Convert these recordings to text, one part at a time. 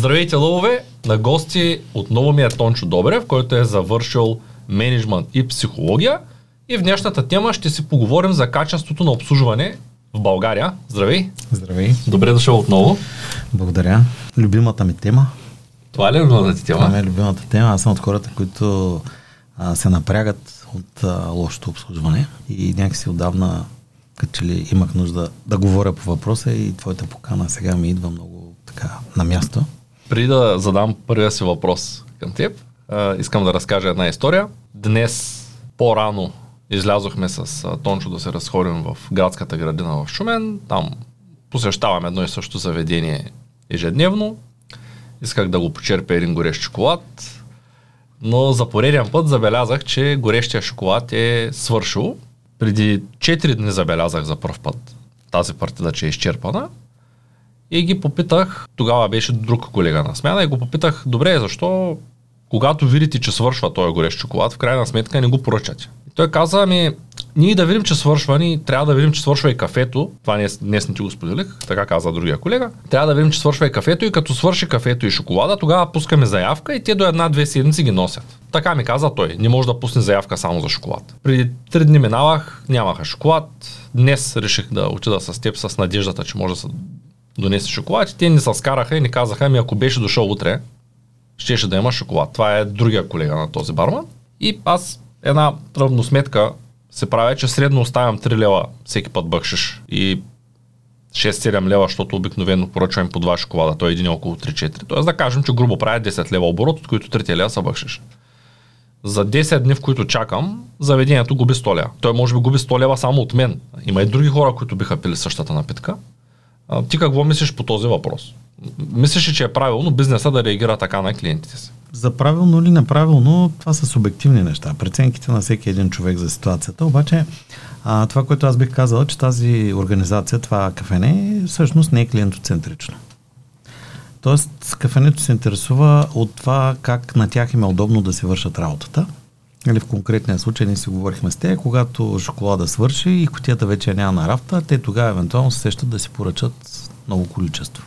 Здравейте, лъвове! На гости отново ми е Тончо Добрев, който е завършил менеджмент и психология. И в днешната тема ще си поговорим за качеството на обслужване в България. Здравей! Здравей! Добре дошъл отново. Благодаря. Любимата ми тема. Това е ли любимата ти тема? Това е любимата тема. Аз съм от хората, които а, се напрягат от а, лошото обслужване и някакси отдавна като че ли имах нужда да говоря по въпроса и твоята покана сега ми идва много така на място. Преди да задам първия си въпрос към теб, искам да разкажа една история. Днес по-рано излязохме с Тончо да се разходим в градската градина в Шумен. Там посещаваме едно и също заведение ежедневно. Исках да го почерпя един горещ шоколад, но за пореден път забелязах, че горещия шоколад е свършил. Преди 4 дни забелязах за първ път тази партида, че е изчерпана. И ги попитах, тогава беше друг колега на смяна, и го попитах, добре, защо когато видите, че свършва този горещ шоколад, в крайна сметка не го поръчате. И той каза, ами, ние да видим, че свършва, ни трябва да видим, че свършва и кафето. Това днес, днес не ти го споделих, така каза другия колега. Трябва да видим, че свършва и кафето и като свърши кафето и шоколада, тогава пускаме заявка и те до една-две седмици ги носят. Така ми каза той. Не може да пусне заявка само за шоколад. Преди три дни минавах, нямаха шоколад. Днес реших да отида с теб с надеждата, че може да донесе шоколад. И те ни се скараха и ни казаха, ами ако беше дошъл утре, щеше да има шоколад. Това е другия колега на този барман. И аз една равносметка се правя, че средно оставям 3 лева всеки път бъкшиш и 6-7 лева, защото обикновено поръчвам по 2 шоколада, той е един около 3-4. Тоест да кажем, че грубо правя 10 лева оборот, от които 3 лева са бъкшиш. За 10 дни, в които чакам, заведението губи 100 лева. Той може би губи 100 лева само от мен. Има и други хора, които биха пили същата напитка. А, ти какво мислиш по този въпрос? Мислиш, че е правилно бизнеса да реагира така на клиентите си? За правилно или неправилно, това са субективни неща. Преценките на всеки един човек за ситуацията. Обаче, а, това, което аз бих казал, че тази организация, това кафене, всъщност не е клиентоцентрично. Тоест, кафенето се интересува от това как на тях им е удобно да си вършат работата. Или в конкретния случай ние си говорихме с те, когато шоколада свърши и котията вече няма на рафта, те тогава евентуално се сещат да си поръчат много количество.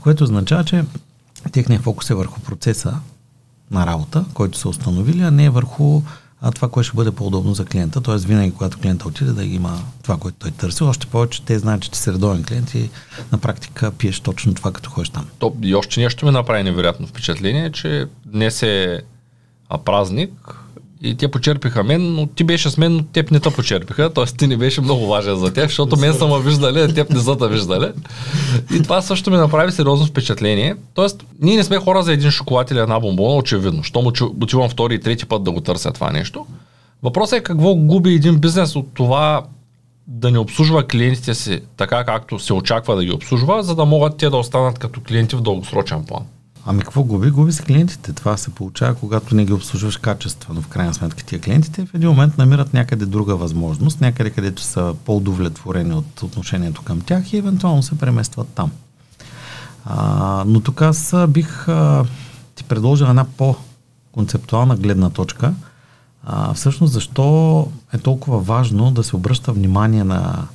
Което означава, че техният фокус е върху процеса на работа, който са установили, а не върху а това, което ще бъде по-удобно за клиента. Т.е. винаги, когато клиента отиде, да има това, което той търси. Още повече те знаят, че ти си редовен клиент и на практика пиеш точно това, като ходиш там. То, и още нещо ми направи невероятно впечатление, че днес е празник, и те почерпиха мен, но ти беше с мен, но теб не те почерпиха, т.е. ти не беше много важен за тях, защото мен са ме виждали, а теб не са те виждали. И това също ми направи сериозно впечатление. Тоест, ние не сме хора за един шоколад или една бомбона, очевидно. Щом отивам втори и трети път да го търся това нещо. Въпросът е какво губи един бизнес от това да не обслужва клиентите си така, както се очаква да ги обслужва, за да могат те да останат като клиенти в дългосрочен план. Ами какво губи? Губи се клиентите. Това се получава, когато не ги обслужваш качествено. В крайна сметка тия клиентите в един момент намират някъде друга възможност, някъде където са по-удовлетворени от отношението към тях и евентуално се преместват там. А, но тук аз бих а, ти предложил една по-концептуална гледна точка. А, всъщност защо е толкова важно да се обръща внимание на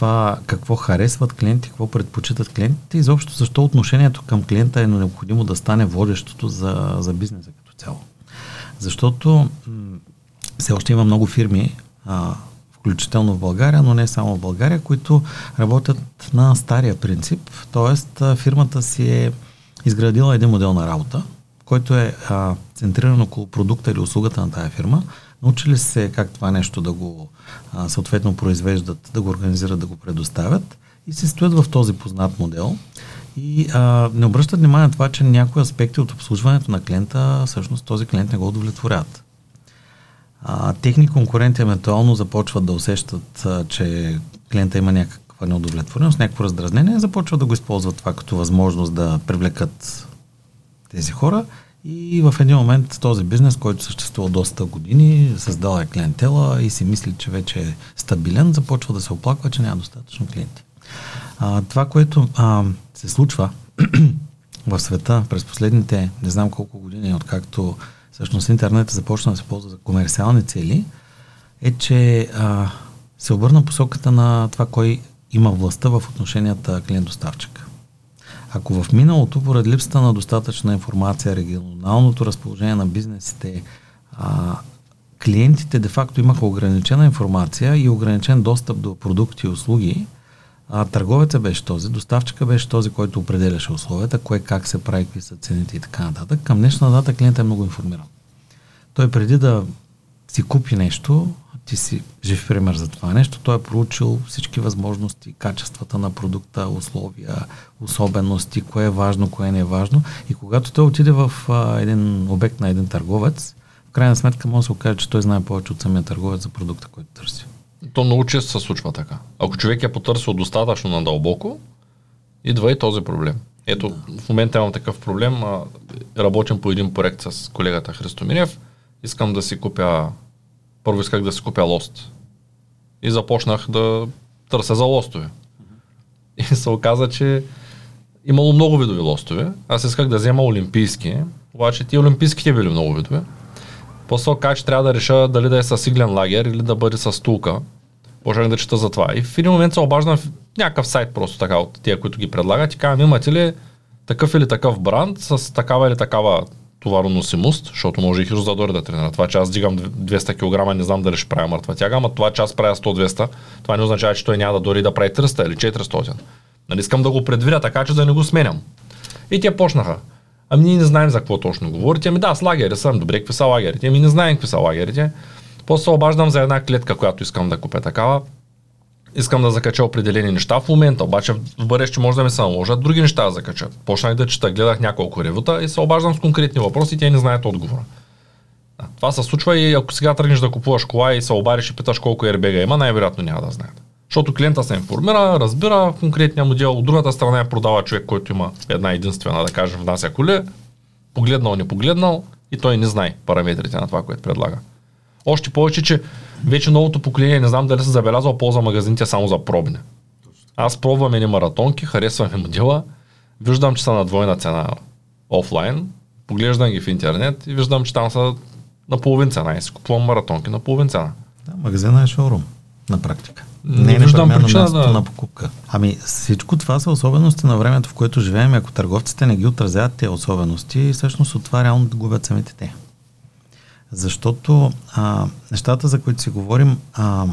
това какво харесват клиенти, какво предпочитат клиентите и изобщо защо отношението към клиента е необходимо да стане водещото за, за бизнеса като цяло. Защото все още има много фирми, а, включително в България, но не само в България, които работят на стария принцип, т.е. фирмата си е изградила един модел на работа, който е а, центриран около продукта или услугата на тази фирма, Научили се как това нещо да го а, съответно произвеждат, да го организират, да го предоставят? И се стоят в този познат модел. И а, не обръщат внимание на това, че някои аспекти от обслужването на клиента, всъщност този клиент не го удовлетворят. А, техни конкуренти евентуално започват да усещат, а, че клиента има някаква неудовлетвореност, някакво раздразнение, започват да го използват това като възможност да привлекат тези хора и в един момент този бизнес, който съществува доста години, създал е клиентела и си мисли, че вече е стабилен, започва да се оплаква, че няма достатъчно клиенти. А, това, което а, се случва в света през последните не знам колко години, откакто всъщност интернет започна да се ползва за комерциални цели, е, че а, се обърна посоката на това, кой има властта в отношенията клиент-доставчик. Ако в миналото, поради липсата на достатъчна информация, регионалното разположение на бизнесите, а, клиентите де-факто имаха ограничена информация и ограничен достъп до продукти и услуги, а, търговеца беше този, доставчика беше този, който определяше условията, кое как се прави, какви са цените и така нататък. Към днешна дата клиентът е много информиран. Той преди да си купи нещо, ти си жив пример за това нещо, той е проучил всички възможности, качествата на продукта, условия, особености, кое е важно, кое не е важно. И когато той отиде в а, един обект на един търговец, в крайна сметка може да се окаже, че той знае повече от самия търговец за продукта, който търси. То много често се случва така. Ако човек е потърсил достатъчно надълбоко, идва и този проблем. Ето, да. в момента имам такъв проблем. Работим по един проект с колегата Христо Минев. Искам да си купя... Първо исках да си купя лост. И започнах да търся за лостове. И се оказа, че имало много видови лостове. Аз исках да взема олимпийски, обаче ти олимпийските били много видове. После как че трябва да реша дали да е с иглен лагер или да бъде с стулка. Почнах да чета за това. И в един момент се обаждам в някакъв сайт просто така от тия, които ги предлагат и казвам, имате ли такъв или такъв бранд с такава или такава товароносимост, защото може и Хирос да да тренира. Това, че аз дигам 200 кг, не знам дали ще правя мъртва тяга, ама това, че аз правя 100-200, това не означава, че той няма да дори да прави 300 или 400. Нали, искам да го предвидя така, че да не го сменям. И те почнаха. Ами ние не знаем за какво точно говорите. Ами да, с лагери съм. Добре, какви са лагерите? Ами не знаем какви са лагерите. После се обаждам за една клетка, която искам да купя такава. Искам да закача определени неща в момента, обаче в бъдеще може да ми се наложат други неща да закача. Почнах да чета, гледах няколко ревута и се обаждам с конкретни въпроси и те не знаят отговора. Това се случва и ако сега тръгнеш да купуваш кола и се обадиш и питаш колко RBG има, най-вероятно няма да знаят. Защото клиента се информира, разбира конкретния модел, от другата страна е продава човек, който има една единствена, да кажем, внася коли, погледнал, не погледнал и той не знае параметрите на това, което предлага. Още повече, че вече новото поколение, не знам дали се забелязал, ползва магазините само за пробне. Аз пробвам едни маратонки, харесвам модела, виждам, че са на двойна цена офлайн, поглеждам ги в интернет и виждам, че там са на половин цена и си купувам маратонки на половин цена. Да, магазина е шоурум, на практика. Не, не виждам причина да... на покупка. Ами всичко това са особености на времето, в което живеем. Ако търговците не ги отразяват тези особености, всъщност от това реално губят самите те. Защото а, нещата, за които си говорим, а,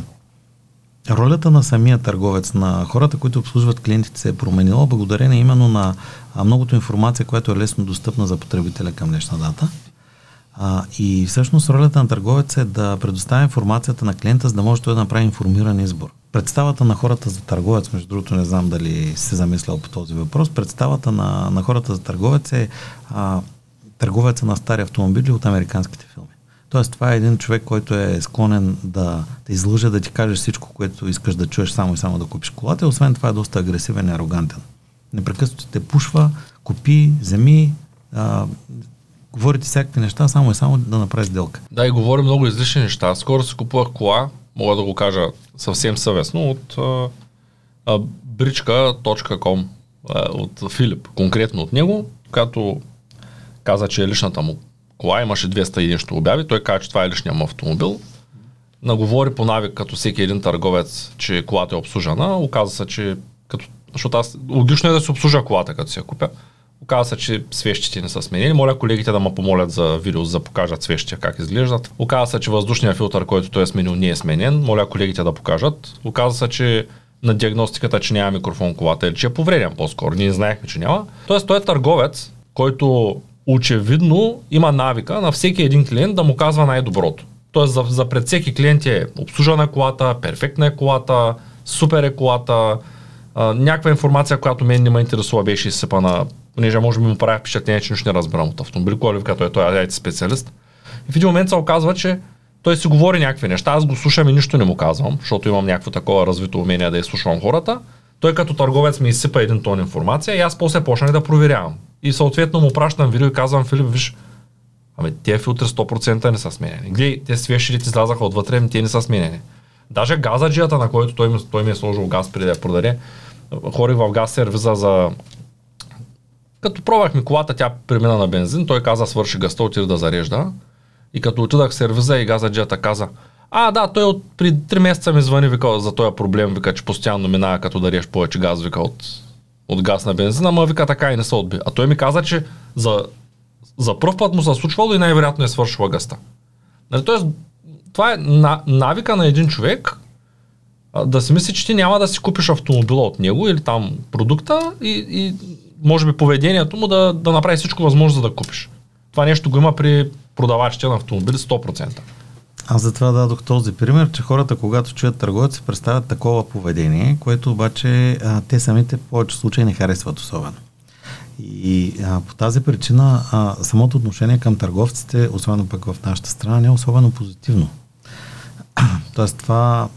ролята на самия търговец, на хората, които обслужват клиентите, се е променила благодарение именно на многото информация, която е лесно достъпна за потребителя към днешна дата. А, и всъщност ролята на търговец е да предоставя информацията на клиента, за да може той да направи информиран избор. Представата на хората за търговец, между другото не знам дали се замислял по този въпрос, представата на, на хората за търговец е а, търговеца на стари автомобили от американските филми. Тоест, това е един човек, който е склонен да те излъже, да ти каже всичко, което искаш да чуеш само и само да купиш колата. Освен това е доста агресивен и арогантен. Непрекъснато те пушва, купи, вземи, а, говори ти всякакви неща, само и само да направи сделка. Да, и говори много излишни неща. Скоро си купувах кола, мога да го кажа съвсем съвестно, от а, бричка.com от Филип, конкретно от него, като каза, че е личната му кола, имаше 200 и нещо обяви, той каза, че това е личния му автомобил. Наговори по навик, като всеки един търговец, че колата е обслужена. Оказа се, че като, защото аз логично е да се обслужа колата, като си я купя. Оказа се, че свещите не са сменени. Моля колегите да ме помолят за видео, за да покажат свещите как изглеждат. Оказа се, че въздушният филтър, който той е сменил, не е сменен. Моля колегите да покажат. Оказа се, че на диагностиката, че няма микрофон колата или че е повреден по-скоро. Ние знаехме, че няма. Тоест той е търговец, който очевидно има навика на всеки един клиент да му казва най-доброто. Тоест за, за пред всеки клиент е обслужена колата, перфектна е колата, супер е колата, а, някаква информация, която мен не ме интересува, беше изсъпана, понеже може би му прави впечатление, че нищо не разбирам от автомобил, коли, като е той IT специалист. И в един момент се оказва, че той си говори някакви неща, аз го слушам и нищо не му казвам, защото имам някакво такова развито умение да изслушвам хората. Той като търговец ми изсипа един тон информация и аз после почнах да проверявам. И съответно му пращам видео и казвам, Филип, виж, ами тези филтри 100% не са сменени. Гледай, те свещите излязаха отвътре, ами те не са сменени. Даже газаджията, на който той, той ми е сложил газ преди да я продаде, хорих в газ сервиза за... Като пробвахме колата, тя премина на бензин, той каза свърши гъста, отида да зарежда. И като отидах в сервиза и газаджията каза, а, да, той от при 3 месеца ми звъни, вика, за този проблем, вика, че постоянно минава, като дареш повече газ, вика, от от газ на бензин, ама вика така и не се отби. А той ми каза, че за, за първ път му се случвало и най-вероятно е свършила гъста. Нали, тоест, това е на, навика на един човек а, да си мисли, че ти няма да си купиш автомобила от него или там продукта и, и може би поведението му да, да направи всичко възможно за да купиш. Това нещо го има при продавачите на автомобили 100%. Аз затова дадох този пример, че хората, когато чуят търговец, представят такова поведение, което обаче а, те самите в повече случаи не харесват особено. И а, по тази причина а, самото отношение към търговците, особено пък в нашата страна, не е особено позитивно. Тоест това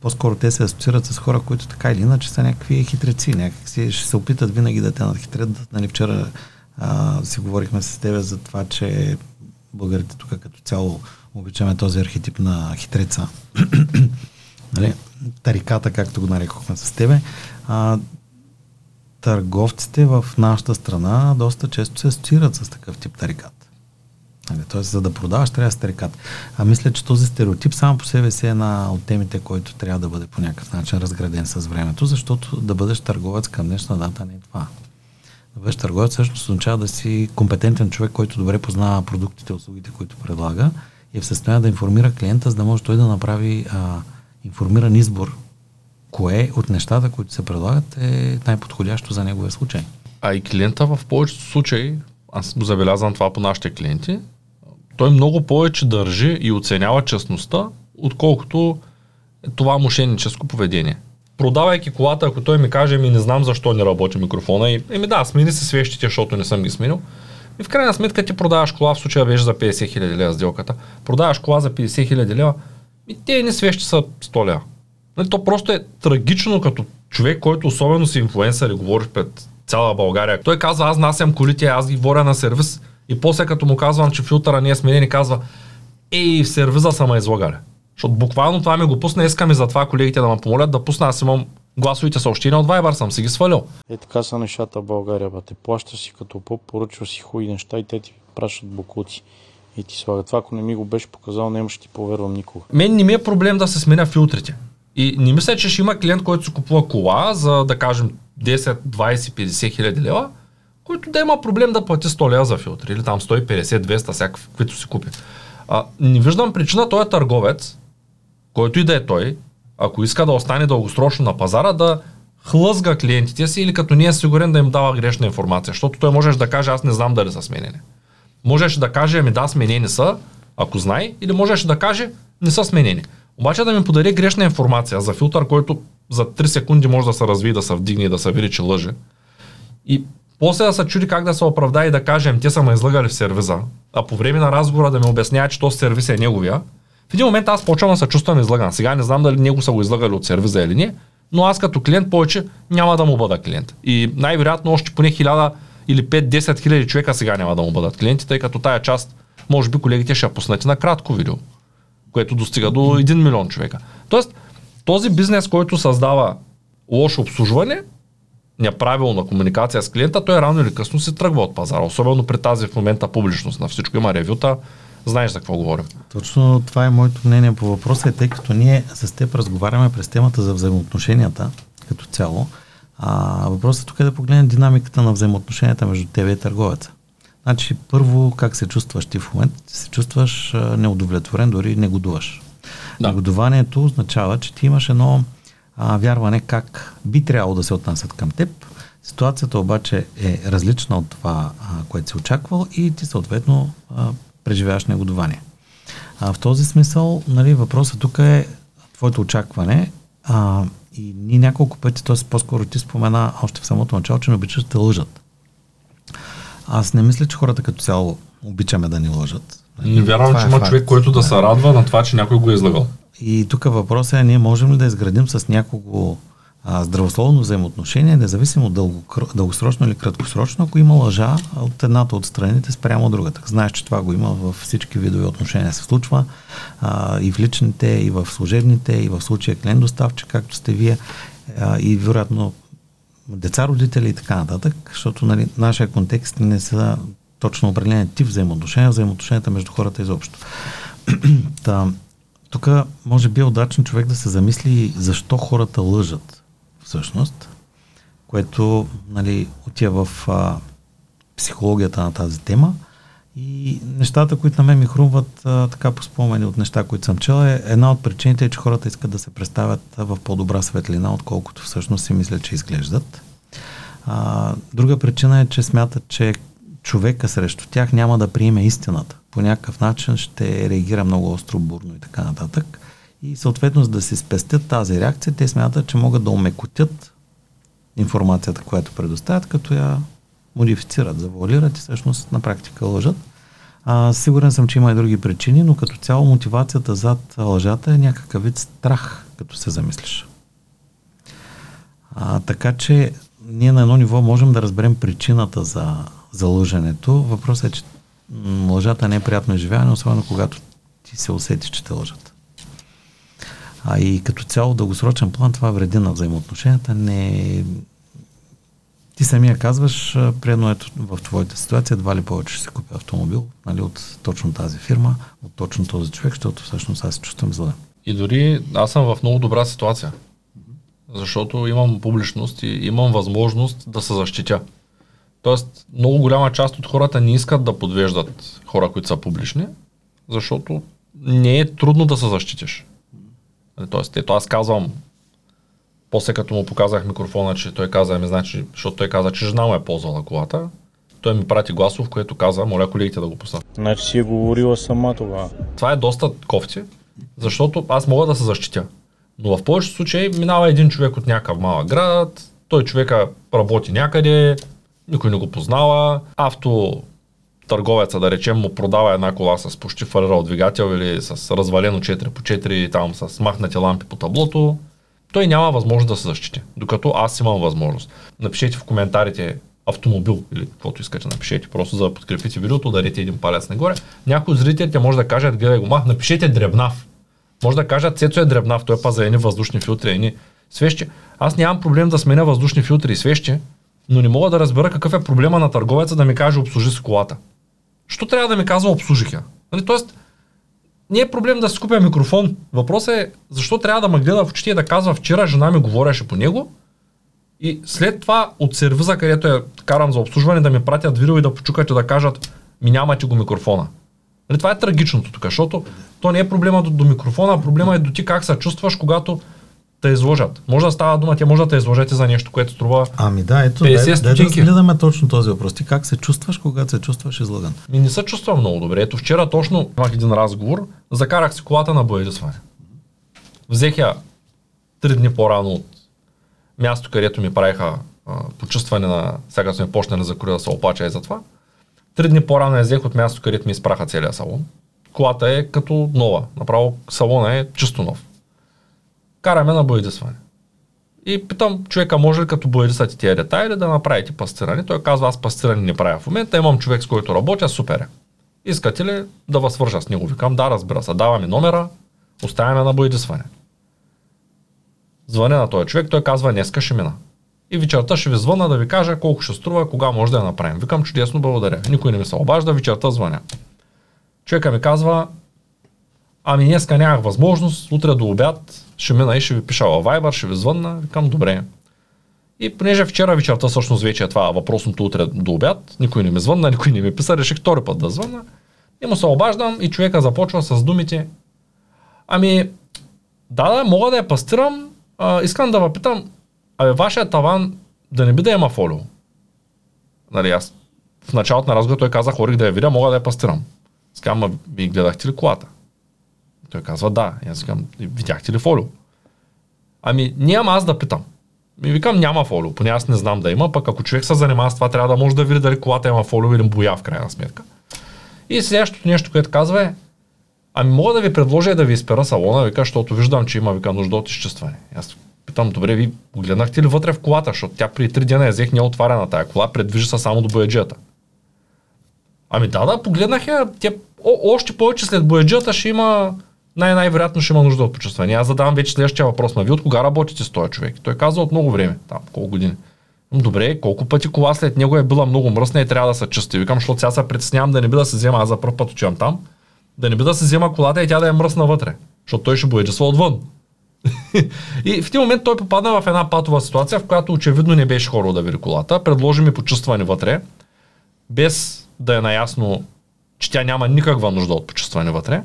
по-скоро те се асоциират с хора, които така или иначе са някакви хитреци, някакси ще се опитат винаги да те надхитрят. Нали, вчера а, си говорихме с тебе за това, че българите тук като цяло обичаме този архетип на хитреца. нали, тариката, както го нарекохме с тебе. А, търговците в нашата страна доста често се асоциират с такъв тип тарикат. Нали, Тоест, за да продаваш, трябва да си тарикат. А мисля, че този стереотип само по себе си е една от темите, който трябва да бъде по някакъв начин разграден с времето, защото да бъдеш търговец към днешна дата не е това. Да бъдеш търговец всъщност означава да си компетентен човек, който добре познава продуктите, услугите, които предлага е в състояние да информира клиента, за да може той да направи а, информиран избор, кое от нещата, които се предлагат е най-подходящо за неговия случай. А и клиента в повечето случаи, аз забелязвам това по нашите клиенти, той много повече държи и оценява честността, отколкото това мошенническо поведение. Продавайки колата, ако той ми каже, ми не знам защо не работи микрофона и еми да, смени се свещите, защото не съм ги сменил. И в крайна сметка ти продаваш кола, в случая беше за 50 хиляди лева сделката, продаваш кола за 50 хиляди лева, и те не свещи са 100 лева. Нали, то просто е трагично като човек, който особено си инфлуенсър и говориш пред цяла България. Той казва, аз насям колите, аз ги воря на сервис и после като му казвам, че филтъра не е сменен и казва, ей, в сервиза са ме излагали. Защото буквално това ми го пусна, искам и за това колегите да ме помолят да пусна, аз имам гласовите съобщения от Viber, съм си ги свалил. Е така са нещата в България, бе. Те плащаш си като поп, поръчва си хуй неща и те ти пращат букуци. И ти слагат. Това, ако не ми го беше показал, нямаше ти повярвам никога. Мен не ми е проблем да се сменя филтрите. И не мисля, че ще има клиент, който си купува кола за, да кажем, 10, 20, 50 хиляди лева, който да има проблем да плати 100 лева за филтри или там 150, 200, всякаквито си купи. А, не виждам причина той е търговец, който и да е той, ако иска да остане дългосрочно на пазара, да хлъзга клиентите си или като не е сигурен да им дава грешна информация, защото той можеш да каже, аз не знам дали са сменени. Можеш да каже, ами да, сменени са, ако знае, или можеш да каже, не са сменени. Обаче да ми подари грешна информация за филтър, който за 3 секунди може да се развие, да се вдигне и да се види, че лъже. И после да се чуди как да се оправда и да кажем, те са ме излагали в сервиза, а по време на разговора да ми обяснява, че този сервис е неговия, в един момент аз почвам да се чувствам излаган. Сега не знам дали него са го излагали от сервиза или не, но аз като клиент повече няма да му бъда клиент. И най-вероятно още поне 1000 или 5-10 хиляди човека сега няма да му бъдат клиенти, тъй като тая част, може би колегите ще я пуснат на кратко видео, което достига до 1 милион човека. Тоест, този бизнес, който създава лошо обслужване, неправилна комуникация с клиента, той рано или късно се тръгва от пазара. Особено при тази в момента публичност на всичко има ревюта, знаеш за какво говорим. Точно това е моето мнение по въпроса, тъй като ние с теб разговаряме през темата за взаимоотношенията като цяло. А, въпросът тук е да погледнем динамиката на взаимоотношенията между тебе и търговеца. Значи, първо, как се чувстваш ти в момента? Ти се чувстваш неудовлетворен, дори негодуваш. Да. Негодованието означава, че ти имаш едно а, вярване как би трябвало да се отнасят към теб. Ситуацията обаче е различна от това, а, което си очаквал и ти съответно а, преживяваш негодование. А, в този смисъл, нали, въпросът тук е твоето очакване а, и ние няколко пъти, т.е. по-скоро ти спомена още в самото начало, че не обичаш да лъжат. Аз не мисля, че хората като цяло обичаме да ни лъжат. Не вярвам, това че е има факт. човек, който да се радва на това, че някой го е излагал. И тук въпросът е, ние можем ли да изградим с някого а, здравословно взаимоотношение, независимо дълго, дългосрочно или краткосрочно, ако има лъжа от едната от страните спрямо другата. Знаеш, че това го има във всички видове отношения се случва а, и в личните, и в служебните, и в случая клиент доставчик, както сте вие, а, и вероятно деца, родители и така нататък, защото нали, нашия контекст не са точно определен тип взаимоотношения, взаимоотношенията между хората изобщо. Тук може би е удачно човек да се замисли защо хората лъжат всъщност, което нали, отива в а, психологията на тази тема. И нещата, които на мен ми хрумват а, така по спомени от неща, които съм чел, е една от причините е, че хората искат да се представят в по-добра светлина, отколкото всъщност си мислят, че изглеждат. А, друга причина е, че смятат, че човека срещу тях няма да приеме истината. По някакъв начин ще реагира много остро, бурно и така нататък. И съответно, за да се спестят тази реакция, те смятат, че могат да омекотят информацията, която предоставят, като я модифицират, завуалират и всъщност на практика лъжат. А, сигурен съм, че има и други причини, но като цяло мотивацията зад лъжата е някакъв вид страх, като се замислиш. А, така че ние на едно ниво можем да разберем причината за, за лъженето. Въпросът е, че лъжата не е приятно изживяване, особено когато ти се усетиш, че те лъжат. А и като цяло дългосрочен план това вреди на взаимоотношенията. Не... Ти самия казваш, предно ето в твоята ситуация, едва ли повече ще се купи автомобил нали, от точно тази фирма, от точно този човек, защото всъщност аз се чувствам зле. И дори аз съм в много добра ситуация, защото имам публичност и имам възможност да се защитя. Тоест, много голяма част от хората не искат да подвеждат хора, които са публични, защото не е трудно да се защитиш. Тоест, ето аз казвам, после като му показах микрофона, че той каза, ми значи, защото той каза, че жена му е ползвала колата, той ми прати гласов, което каза, моля колегите да го пуснат. Значи си е говорила сама тогава. Това е доста кофти, защото аз мога да се защитя. Но в повечето случаи минава един човек от някакъв малък град, той човека работи някъде, никой не го познава, авто търговеца, да речем, му продава една кола с почти фарирал двигател или с развалено 4 по 4 там с махнати лампи по таблото, той няма възможност да се защити, докато аз имам възможност. Напишете в коментарите автомобил или каквото искате напишете, просто за да подкрепите видеото, дарете един палец нагоре. Някои от зрителите може да кажат, гледай го, мах, напишете дребнав. Може да кажат, Цецо е дребнав, той е па едни въздушни филтри, едни свещи. Аз нямам проблем да сменя въздушни филтри и свещи, но не мога да разбера какъв е проблема на търговеца да ми каже обслужи с колата. Що трябва да ми казва обслужих я? Нали, тоест, не е проблем да си купя микрофон. Въпросът е защо трябва да ме гледа в очите и да казва вчера жена ми говореше по него и след това от сервиза, където е карам за обслужване, да ми пратят видео и да почукат и да кажат ми нямате го микрофона. Нали, това е трагичното тук, защото то не е проблема до, до микрофона, а проблема е до ти как се чувстваш, когато те изложат. Може да става дума, те може да те изложете за нещо, което струва Ами да, ето, 50 дай, дай да разгледаме точно този въпрос. Ти как се чувстваш, когато се чувстваш излаган? Ми не се чувствам много добре. Ето вчера точно имах един разговор, закарах си колата на боядисване. Взех я три дни по-рано от място, където ми правиха а, почувстване на, сега сме почнали за коли да се опача и за това. Три дни по-рано я взех от място, където ми изпраха целия салон. Колата е като нова. Направо салона е чисто нов. Караме на боядисване. И питам човека, може ли като боядисате тия детайли да направите пастиране? Той казва, аз пастиране не правя в момента, имам човек с който работя, супер е. Искате ли да вас свържа с него? Викам, да, разбира се, дава ми номера, оставяме на боядисване. Звъня на този човек, той казва, днеска ще мина. И вечерта ще ви звъна да ви кажа колко ще струва, кога може да я направим. Викам, чудесно, благодаря. Никой не ми се обажда, вечерта звъня. Човека ми казва, ами днеска нямах възможност, утре до обяд ще мина и ще ви пиша във Viber, ще ви звънна. Викам, добре. И понеже вчера вечерта всъщност вече е това въпросното утре до обяд, никой не ми звънна, никой не ми писа, реших втори път да звънна. И му се обаждам и човека започва с думите, ами, да, да, мога да я пастирам, а, искам да ви питам, абе, вашия таван да не би да има фолио. Нали, аз в началото на разговора той каза, хорих да я видя, мога да я пастирам. Скам, ма ви гледахте ли колата? Той казва да. И аз викам, видяхте ли фолио? Ами, нямам аз да питам. Ми викам, няма фолио, поне аз не знам да има, пък ако човек се занимава с това, трябва да може да види дали колата има фолио или боя в крайна сметка. И следващото нещо, което казва е, ами мога да ви предложа и да ви изпера салона, вика, защото виждам, че има вика, нужда от изчистване. Аз питам, добре, ви погледнахте ли вътре в колата, защото тя при три дена я взех не е отварена тая кола, предвижда се само до бояджията. Ами да, да, погледнах я, тя, о, още повече след бояджията ще има, най- най-вероятно ще има нужда от почувстване. Аз задавам вече следващия въпрос. Ма вие от кога работите с този човек? Той каза от много време, там, колко години. Добре, колко пъти кола след него е била много мръсна и трябва да се чисти. Викам, защото сега се притеснявам да не би да се взема, аз за първ път отивам там, да не би да се взема колата и тя да е мръсна вътре. Защото той ще бояджисва отвън. и в този момент той попадна в една патова ситуация, в която очевидно не беше хоро да види колата. Предложи ми почувстване вътре, без да е наясно, че тя няма никаква нужда от почувстване вътре.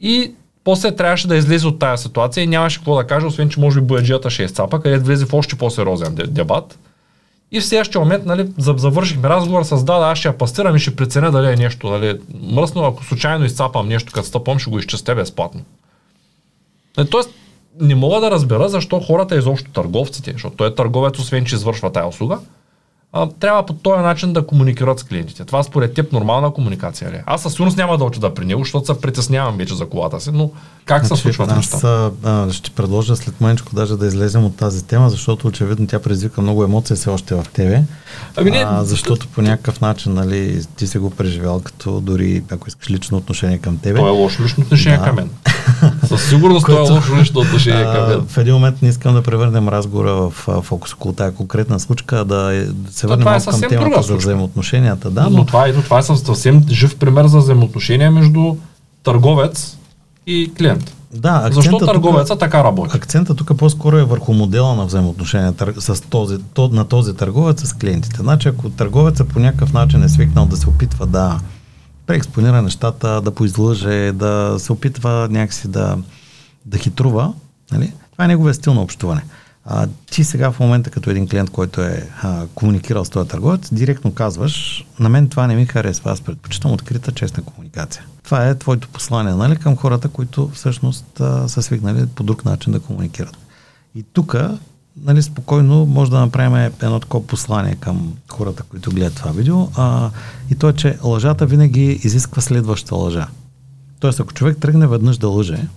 И после трябваше да излезе от тази ситуация и нямаше какво да каже, освен че може би бояджията ще е цапа, където влезе в още по-сериозен дебат. И в следващия момент нали, завършихме разговор с да, да, аз ще я пастирам и ще преценя дали е нещо нали, мръсно, ако случайно изцапам нещо, като стъпам, ще го изчисте безплатно. Нали, тоест, не мога да разбера защо хората изобщо търговците, защото той е търговец, освен че извършва тази услуга, а, трябва по този начин да комуникират с клиентите. Това според теб нормална комуникация ли? Е? Аз със сигурност няма да отида при него, защото се притеснявам вече за колата си, но как значи, се случват нещата? Аз ще предложа след мъничко даже да излезем от тази тема, защото очевидно тя предизвика много емоции все още в тебе. Ами не, а, защото по някакъв начин нали, ти си го преживял като дори, ако искаш лично отношение към тебе. Това е лошо лично отношение да. към мен. Със сигурност това е лошо лично отношение към мен. В един момент не искам да превърнем разговора в фокус около тази конкретна случка, да, е, да се върнем е към темата за взаимоотношенията. Да, но... но това, е, това е съвсем жив пример за взаимоотношения между търговец и клиент. Да, Защо търговеца тук, така работи? Акцента тук по-скоро е върху модела на взаимоотношения с този, то, на този търговец с клиентите. Значи, ако търговеца по някакъв начин е свикнал да се опитва да преекспонира нещата, да поизлъже, да се опитва някакси да, да хитрува, нали? това е неговия стил на общуване. А, ти сега в момента като един клиент, който е а, комуникирал с този търговец, директно казваш, на мен това не ми харесва, аз предпочитам открита, честна комуникация. Това е твоето послание нали, към хората, които всъщност а, са свикнали по друг начин да комуникират. И тук нали, спокойно може да направим едно такова послание към хората, които гледат това видео. А, и то е, че лъжата винаги изисква следваща лъжа. Тоест, ако човек тръгне веднъж да лъже,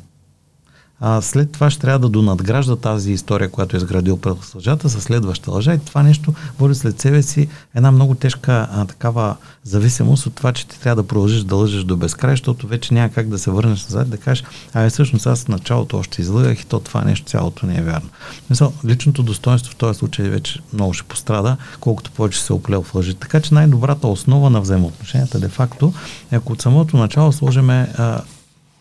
а, след това ще трябва да донадгражда тази история, която е изградил пред лъжата, с следваща лъжа и това нещо води след себе си една много тежка а, такава зависимост от това, че ти трябва да продължиш да лъжеш до безкрай, защото вече няма как да се върнеш назад да кажеш, а всъщност аз в началото още излъгах и то това нещо цялото не е вярно. Мисъл, личното достоинство в този случай вече много ще пострада, колкото повече се оплел в лъжи. Така че най-добрата основа на взаимоотношенията, де-факто, е ако от самото начало сложиме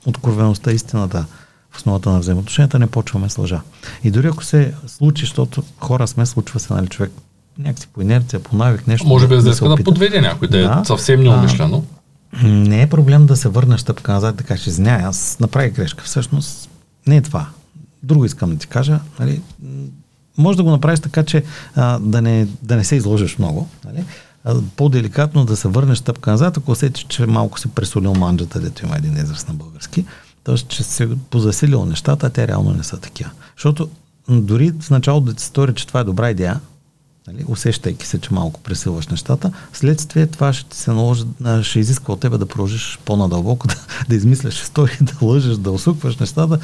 откровеността, истината, в основата на взаимоотношенията, не почваме с лъжа. И дори ако се случи, защото хора сме, случва се, нали, човек някакси по инерция, по навик, нещо. Може би да, да, да подведе някой, да, да е съвсем неумишлено. Не е проблем да се върнеш стъпка назад да кажеш, извиняй, аз направих грешка. Всъщност не е това. Друго искам да ти кажа. Нали, може да го направиш така, че а, да, не, да не се изложиш много. Нали? по-деликатно да се върнеш стъпка назад, ако усетиш, че малко си пресолил манджата, дето има един израз на български. Тоест, че се позасилил нещата, а те реално не са такива. Защото дори в началото да ти стори, че това е добра идея, нали, усещайки се, че малко пресилваш нещата, следствие това ще се наложи, ще изисква от тебе да продължиш по-надълбоко, да, да измисляш истории, да лъжеш, да усукваш нещата,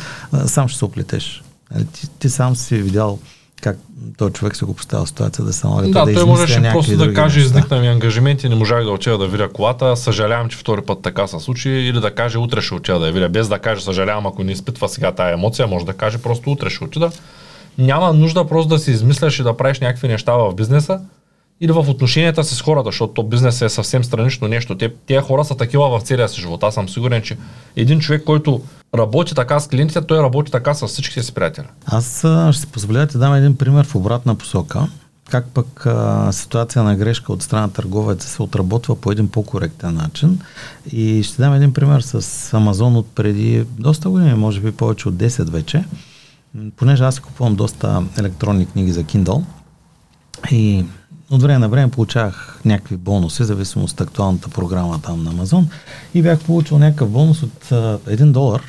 сам ще се оплетеш. Нали, ти, ти сам си видял как този човек се го поставя в ситуация да се налага да, да той можеше просто да каже, изникна ми ангажименти, не можах да отида да видя колата, съжалявам, че втори път така се случи, или да каже утре ще отида да я видя, без да каже съжалявам, ако не изпитва сега тая емоция, може да каже просто утре ще отида. Няма нужда просто да си измисляш и да правиш някакви неща в бизнеса, или в отношенията си с хората, защото бизнес е съвсем странично нещо. Те, тези хора са такива в целия си живот. Аз съм сигурен, че един човек, който работи така с клиентите, той работи така с всичките си приятели. Аз ще си позволя да ти дам един пример в обратна посока. Как пък а, ситуация на грешка от страна търговеца се отработва по един по-коректен начин. И ще дам един пример с Амазон от преди доста години, може би повече от 10 вече. Понеже аз купувам доста електронни книги за Kindle. И от време на време получавах някакви бонуси, зависимо от актуалната програма там на Амазон. И бях получил някакъв бонус от а, 1 долар,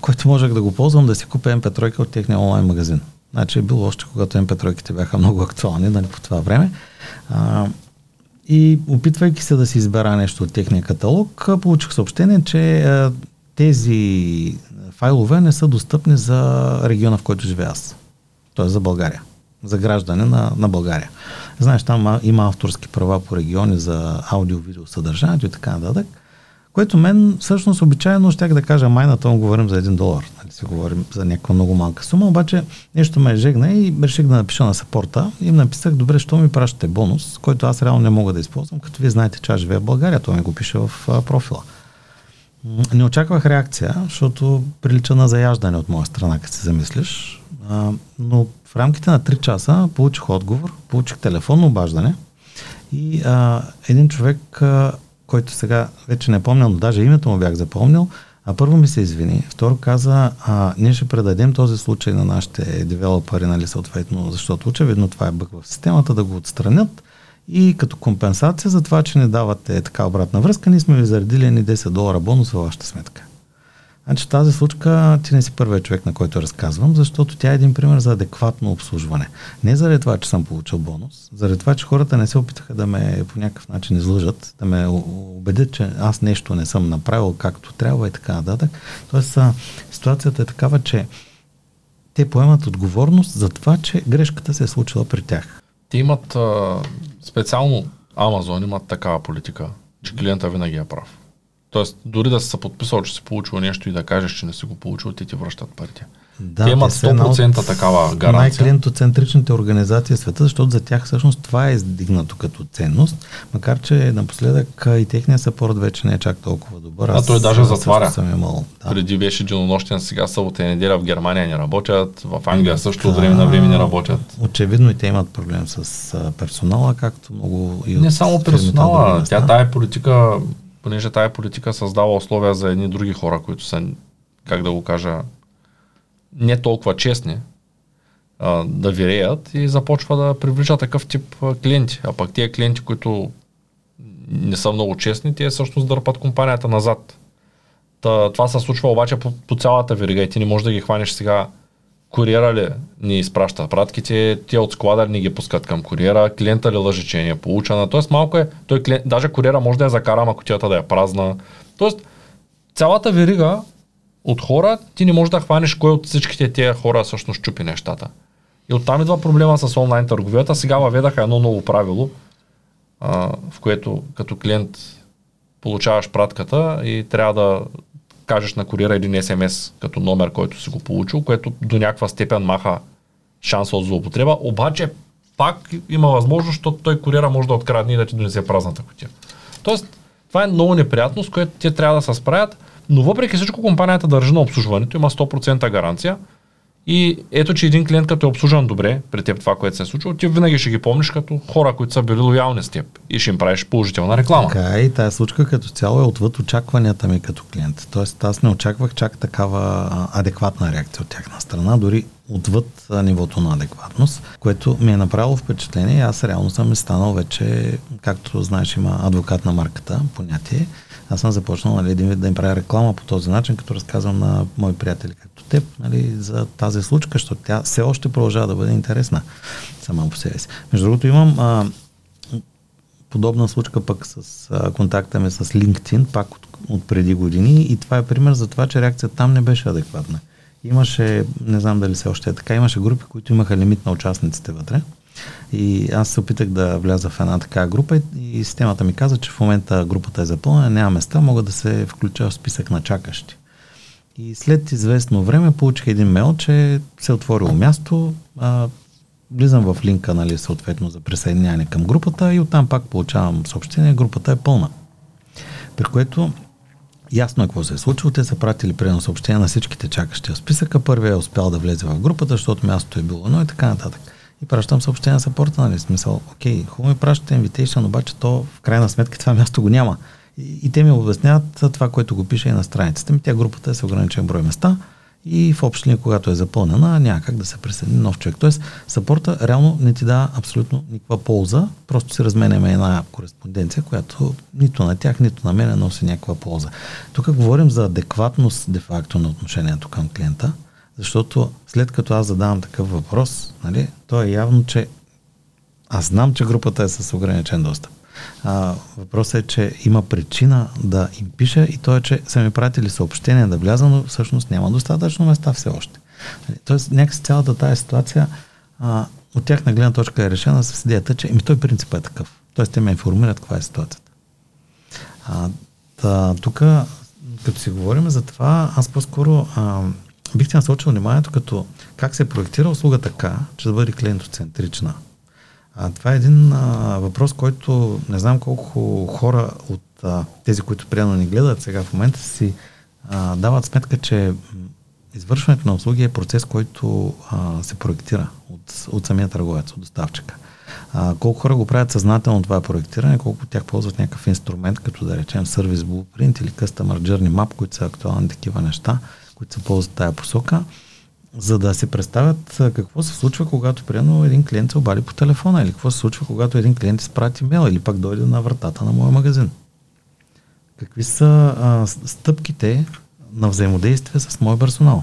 който можех да го ползвам да си купя MP3 от техния онлайн магазин. Значи е било още когато MP3 бяха много актуални, нали, по това време. А, и опитвайки се да си избера нещо от техния каталог, получих съобщение, че а, тези файлове не са достъпни за региона, в който живея аз. Тоест за България. За граждане на, на България. Знаеш, там има авторски права по региони за аудио-видео съдържанието и така нататък. Което мен всъщност обичайно ще да кажа майната, му говорим за един долар. Нали, си говорим за някаква много малка сума, обаче нещо ме жегна и реших да напиша на сапорта им написах, добре, що ми пращате бонус, който аз реално не мога да използвам, като вие знаете, че аз живея в България, това ми го пише в а, профила. Не очаквах реакция, защото прилича на заяждане от моя страна, като се замислиш. Но в рамките на 3 часа получих отговор, получих телефонно обаждане и а, един човек, а, който сега вече не помня, но даже името му бях запомнил, а първо ми се извини, второ каза, а, ние ще предадем този случай на нашите девелопери, нали, съответно, защото очевидно това е бък в системата, да го отстранят и като компенсация за това, че не давате така обратна връзка, ние сме ви заредили ни 10 долара бонус във вашата сметка. Значи тази случка ти не си първият човек, на който разказвам, защото тя е един пример за адекватно обслужване. Не заради това, че съм получил бонус, заради това, че хората не се опитаха да ме по някакъв начин излъжат, да ме убедят, че аз нещо не съм направил както трябва и така нататък. Тоест, ситуацията е такава, че те поемат отговорност за това, че грешката се е случила при тях. Те имат специално Амазон имат такава политика, че клиента винаги е прав. Тоест, дори да се подписал, че си получил нещо и да кажеш, че не си го получил, те ти връщат парите. Да, те имат 100% от такава гаранция. Най-клиентоцентричните организации в света, защото за тях всъщност това е издигнато като ценност, макар че напоследък и техния съпорт вече не е чак толкова добър. А той даже затваря. Съм имал, да. Преди беше денонощен, сега събота и неделя в Германия не работят, в Англия също от време на време не работят. Очевидно и те имат проблем с персонала, както много и Не само персонала, тя тая политика понеже тая политика създава условия за едни други хора, които са, как да го кажа, не толкова честни, а, да виреят и започва да привлича такъв тип клиенти. А пък тия клиенти, които не са много честни, те всъщност дърпат компанията назад. Та, това се случва обаче по, по цялата верига и ти не можеш да ги хванеш сега куриера ли ни изпраща пратките, те от склада ли ни ги пускат към куриера, клиента ли лъжи, че не е получена. Тоест малко е, той клиент, даже куриера може да я закара, ама кутията да е празна. Тоест цялата верига от хора, ти не можеш да хванеш кой от всичките тия хора всъщност чупи нещата. И оттам идва проблема с онлайн търговията. Сега въведаха едно ново правило, а, в което като клиент получаваш пратката и трябва да кажеш на куриера един СМС като номер, който си го получил, което до някаква степен маха шанса от злоупотреба, обаче пак има възможност, защото той куриера може да открадне и да ти донесе празната котия. Тоест, това е много неприятно, с което те трябва да се справят, но въпреки всичко компанията държи на обслужването, има 100% гаранция и ето, че един клиент като е обслужен добре при теб това, което се е случило, ти винаги ще ги помниш като хора, които са били лоялни с теб и ще им правиш положителна реклама. Така и тази случка като цяло е отвъд очакванията ми като клиент. Тоест аз не очаквах чак такава адекватна реакция от тяхна страна, дори отвъд нивото на адекватност, което ми е направило впечатление. Аз реално съм станал вече, както знаеш, има адвокат на марката, понятие аз съм започнал нали, да, им правя реклама по този начин, като разказвам на мои приятели, като теб, нали, за тази случка, защото тя все още продължава да бъде интересна сама по себе си. Между другото, имам а, подобна случка пък с а, контакта ми с LinkedIn, пак от, от преди години и това е пример за това, че реакцията там не беше адекватна. Имаше, не знам дали все още е така, имаше групи, които имаха лимит на участниците вътре. И аз се опитах да вляза в една така група и системата ми каза, че в момента групата е запълнена, няма места, мога да се включа в списък на чакащи. И след известно време получих един мейл, че се е отворило място, а, влизам в линка, нали, съответно за присъединяване към групата и оттам пак получавам съобщение, групата е пълна. При което ясно е какво се е случило. Те са пратили предно съобщение на всичките чакащи в списъка. Първият е успял да влезе в групата, защото мястото е било едно и така нататък и пращам съобщение на сапорта, нали? Смисъл, окей, хубаво ми пращате invitation, обаче то в крайна сметка това място го няма. И, и те ми обясняват това, което го пише и на страницата ми. Тя групата е с ограничен брой места и в общ линия, когато е запълнена, няма как да се присъедини нов човек. Тоест, сапорта реално не ти дава абсолютно никаква полза, просто си разменяме една кореспонденция, която нито на тях, нито на мен носи някаква полза. Тук говорим за адекватност де-факто на отношението към клиента, защото след като аз задавам такъв въпрос, нали, то е явно, че аз знам, че групата е с ограничен достъп. А, въпросът е, че има причина да им пиша и то е, че са ми пратили съобщение да вляза, но всъщност няма достатъчно места все още. Нали, тоест, някакси цялата тази ситуация а, от тях на гледна точка е решена с идеята, че ми той принцип е такъв. Тоест, те ме информират каква е ситуацията. А, тук, като си говорим за това, аз по-скоро а, бих ти насочил вниманието като как се проектира услуга така, че да бъде клиентоцентрична. А, това е един а, въпрос, който не знам колко хора от а, тези, които приемно ни гледат сега в момента си а, дават сметка, че извършването на услуги е процес, който а, се проектира от, от самия търговец, от доставчика. А, колко хора го правят съзнателно това проектиране, колко тях ползват някакъв инструмент, като да речем Service Blueprint или Customer Journey Map, които са актуални такива неща, които се ползват тая посока, за да се представят какво се случва, когато примерно един клиент се обади по телефона или какво се случва, когато един клиент изпрати мейл или пак дойде на вратата на моя магазин. Какви са а, стъпките на взаимодействие с моя персонал?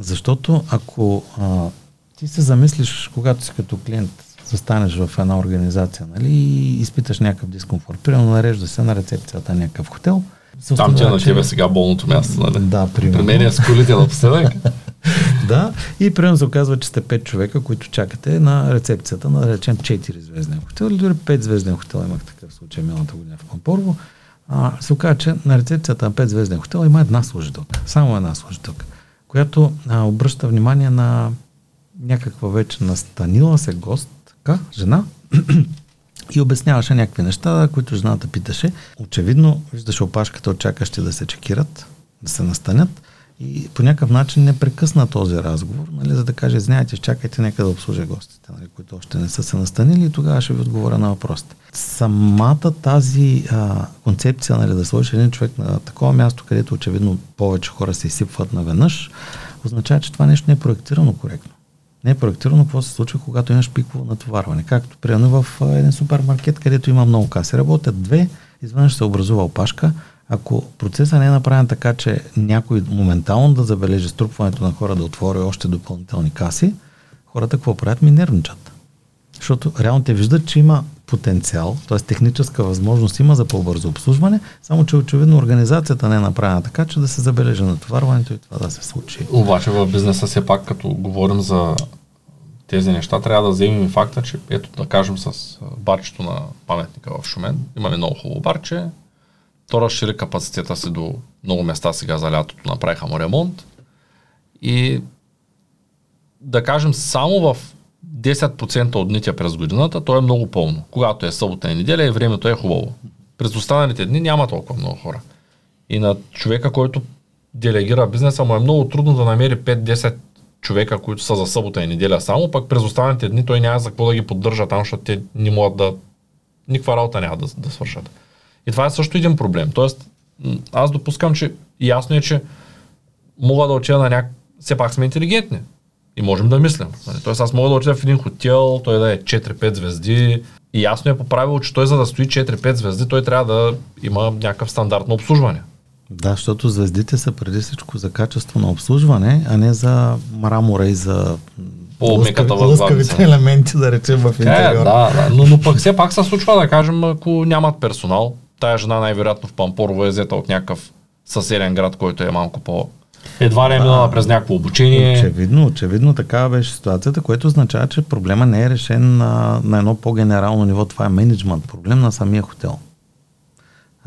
Защото ако а, ти се замислиш, когато си като клиент застанеш в една организация, нали, и изпиташ някакъв дискомфорт. Примерно нарежда се на рецепцията на някакъв хотел. Там ти е на тебе сега болното място, нали? Да, примерно. При мен е с колите напоследък. да, и примерно се оказва, че сте 5 човека, които чакате на рецепцията на, да речем, 4 звезден хотел или дори 5 звезден хотел. Имах такъв случай миналата година в Пампорово. А, се оказва, че на рецепцията на 5 звезден хотел има една служителка. Само една служителка, която а, обръща внимание на някаква вече настанила се гостка, жена, и обясняваше някакви неща, които жената питаше. Очевидно, виждаше опашката от да се чекират, да се настанят и по някакъв начин не прекъсна този разговор, нали, за да каже, знаете, чакайте нека да обслужа гостите, нали, които още не са се настанили и тогава ще ви отговоря на въпросите. Самата тази а, концепция, нали, да сложиш един човек на такова място, където очевидно повече хора се изсипват наведнъж, означава, че това нещо не е проектирано коректно не е проектирано какво се случва, когато имаш пиково натоварване. Както примерно в един супермаркет, където има много каси. Работят две, изведнъж се образува опашка. Ако процесът не е направен така, че някой моментално да забележи струпването на хора да отвори още допълнителни каси, хората какво правят? Ми нервничат. Защото реално те виждат, че има потенциал, т.е. техническа възможност има за по-бързо обслужване, само че очевидно организацията не е направена така, че да се забележи натоварването и това да се случи. Обаче в бизнеса все пак, като говорим за тези неща, трябва да вземем и факта, че ето да кажем с барчето на паметника в Шумен, имаме много хубаво барче, то разшири капацитета си до много места сега за лятото, направиха му ремонт и да кажем само в 10% от дните през годината, то е много пълно. Когато е събота и неделя и времето е хубаво. През останалите дни няма толкова много хора. И на човека, който делегира бизнеса, му е много трудно да намери 5-10 човека, които са за събота и неделя само, пък през останалите дни той няма за какво да ги поддържа там, защото те не могат да... Никаква работа няма да, да свършат. И това е също един проблем. Тоест, аз допускам, че ясно е, че мога да отида на няк... Все пак сме интелигентни. И можем да мислим. Нали? Тоест аз мога да отида в един хотел, той да е 4-5 звезди. И ясно е по правило, че той за да стои 4-5 звезди, той трябва да има някакъв стандарт на обслужване. Да, защото звездите са преди всичко за качество на обслужване, а не за мрамора и за по-меката лъскавите елементи, да речем, в е, интериор. Е, да, да. Но, но пък все пак се случва, да кажем, ако нямат персонал, тая жена най-вероятно в Пампорово е взета от някакъв съседен град, който е малко по едва не е минала през някакво обучение. Очевидно, очевидно такава беше ситуацията, което означава, че проблема не е решен на, на едно по-генерално ниво. Това е менеджмент, проблем на самия хотел.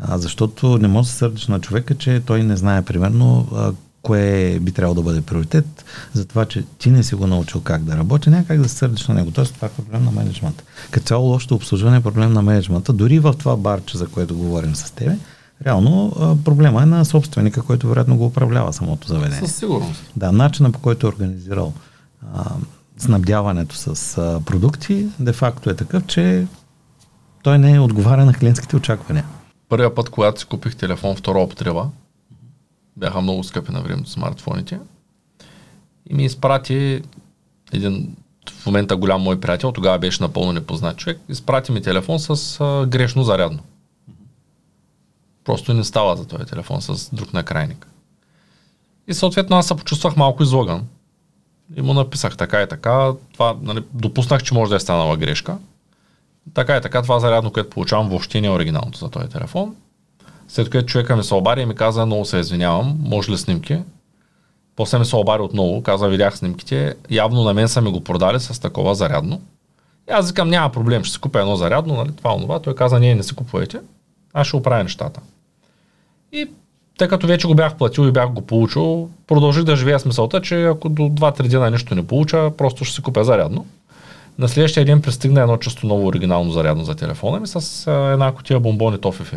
А, защото не може да се сърдиш на човека, че той не знае примерно а, кое би трябвало да бъде приоритет, за това, че ти не си го научил как да работи, няма как да се сърдиш на него. Тоест това е проблем на менеджмента. Като цяло лошото обслужване е проблем на менеджмента. Дори в това барче, за което говорим с тебе, Реално проблема е на собственика, който вероятно го управлява самото заведение. Със сигурност. Да, начинът по който е организирал а, снабдяването с а, продукти, де-факто е такъв, че той не отговаря на клиентските очаквания. Първия път, когато си купих телефон втора употреба, бяха много скъпи на времето смартфоните, и ми изпрати един в момента голям мой приятел, тогава беше напълно непознат човек, изпрати ми телефон с а, грешно зарядно. Просто не става за този телефон с друг накрайник. И съответно аз се почувствах малко излаган. И му написах така и така. Това, нали, допуснах, че може да е станала грешка. Така и така, това зарядно, което получавам, въобще не е оригиналното за този телефон. След което човека ми се обади и ми каза, много се извинявам, може ли снимки? После ми се обади отново, каза, видях снимките, явно на мен са ми го продали с такова зарядно. И аз викам, няма проблем, ще си купя едно зарядно, нали, това, това. Той каза, не, не си купувайте, аз ще оправя нещата. И тъй като вече го бях платил и бях го получил, продължих да живея с мисълта, че ако до 2-3 дена нищо не получа, просто ще си купя зарядно. на следващия ден пристигна едно чисто ново оригинално зарядно за телефона ми с една котия бомбони тофифи.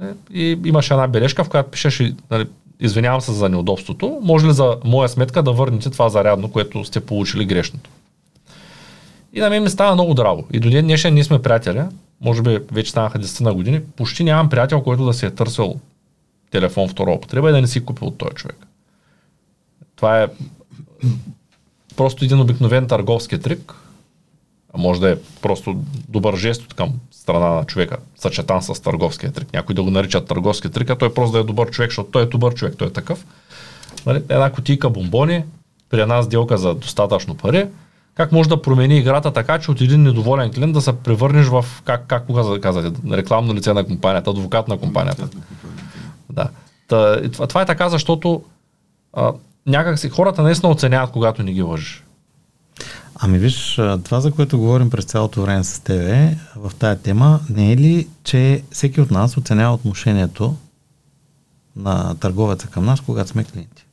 Нали, И имаше една бележка, в която пишеше, нали, извинявам се за неудобството, може ли за моя сметка да върнете това зарядно, което сте получили грешното. И на мен ми става много драго. И до ден днешен ние сме приятели, може би вече станаха 10 на години, почти нямам приятел, който да се е търсил телефон втора употреба и да не си купил от този човек. Това е просто един обикновен търговски трик, а може да е просто добър жест от към страна на човека, съчетан с търговския трик. Някой да го наричат търговски трик, а той просто да е добър човек, защото той е добър човек, той е такъв. Нали? Една кутийка бомбони, при една сделка за достатъчно пари, как може да промени играта така, че от един недоволен клиент да се превърнеш в, как, как го казате, рекламно лице на компанията, адвокат на компанията. Да. Та, това, това е така, защото а, някак си хората наистина оценяват, когато не ги лъжиш. Ами виж, това за което говорим през цялото време с тебе в тая тема, не е ли, че всеки от нас оценява отношението на търговеца към нас, когато сме клиенти?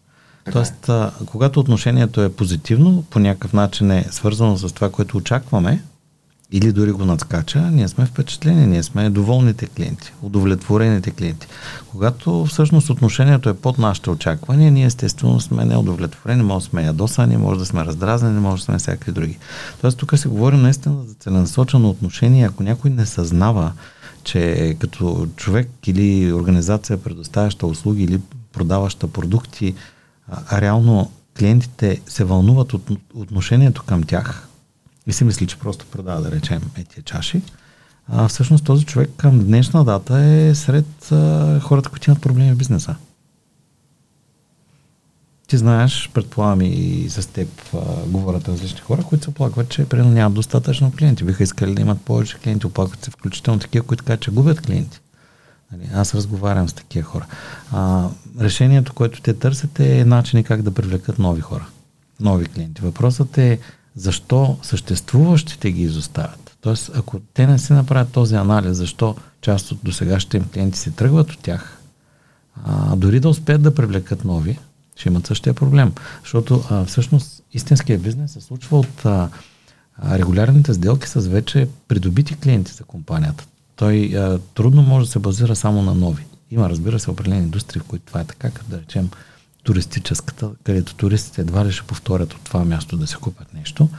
Тоест, а, когато отношението е позитивно, по някакъв начин е свързано с това, което очакваме, или дори го надскача, ние сме впечатлени, ние сме доволните клиенти, удовлетворените клиенти. Когато всъщност отношението е под нашите очаквания, ние естествено сме неудовлетворени, може да сме ядосани, може да сме раздразнени, може да сме всякакви други. Тоест тук се говорим наистина за целенасочено отношение. Ако някой не съзнава, че като човек или организация, предоставяща услуги или продаваща продукти, а, реално клиентите се вълнуват от отношението към тях и си мисли, че просто продава, да речем, етия чаши, а всъщност този човек към днешна дата е сред а, хората, които имат проблеми в бизнеса. Ти знаеш, предполагам и с теб а, говорят различни хора, които се оплакват, че примерно нямат достатъчно клиенти. Биха искали да имат повече клиенти, оплакват се включително такива, които казват, че губят клиенти. Нали, аз разговарям с такива хора. А, решението, което те търсят е начини как да привлекат нови хора, нови клиенти. Въпросът е защо съществуващите ги изоставят. Тоест, ако те не се направят този анализ, защо част от досегашните им клиенти се тръгват от тях, а, дори да успеят да привлекат нови, ще имат същия проблем. Защото а, всъщност истинския бизнес се случва от а, регулярните сделки с вече придобити клиенти за компанията. Той а, трудно може да се базира само на нови. Има, разбира се, определени индустрии, в които това е така, като да речем туристическата, където туристите едва ли ще повторят от това място да се купят нещо.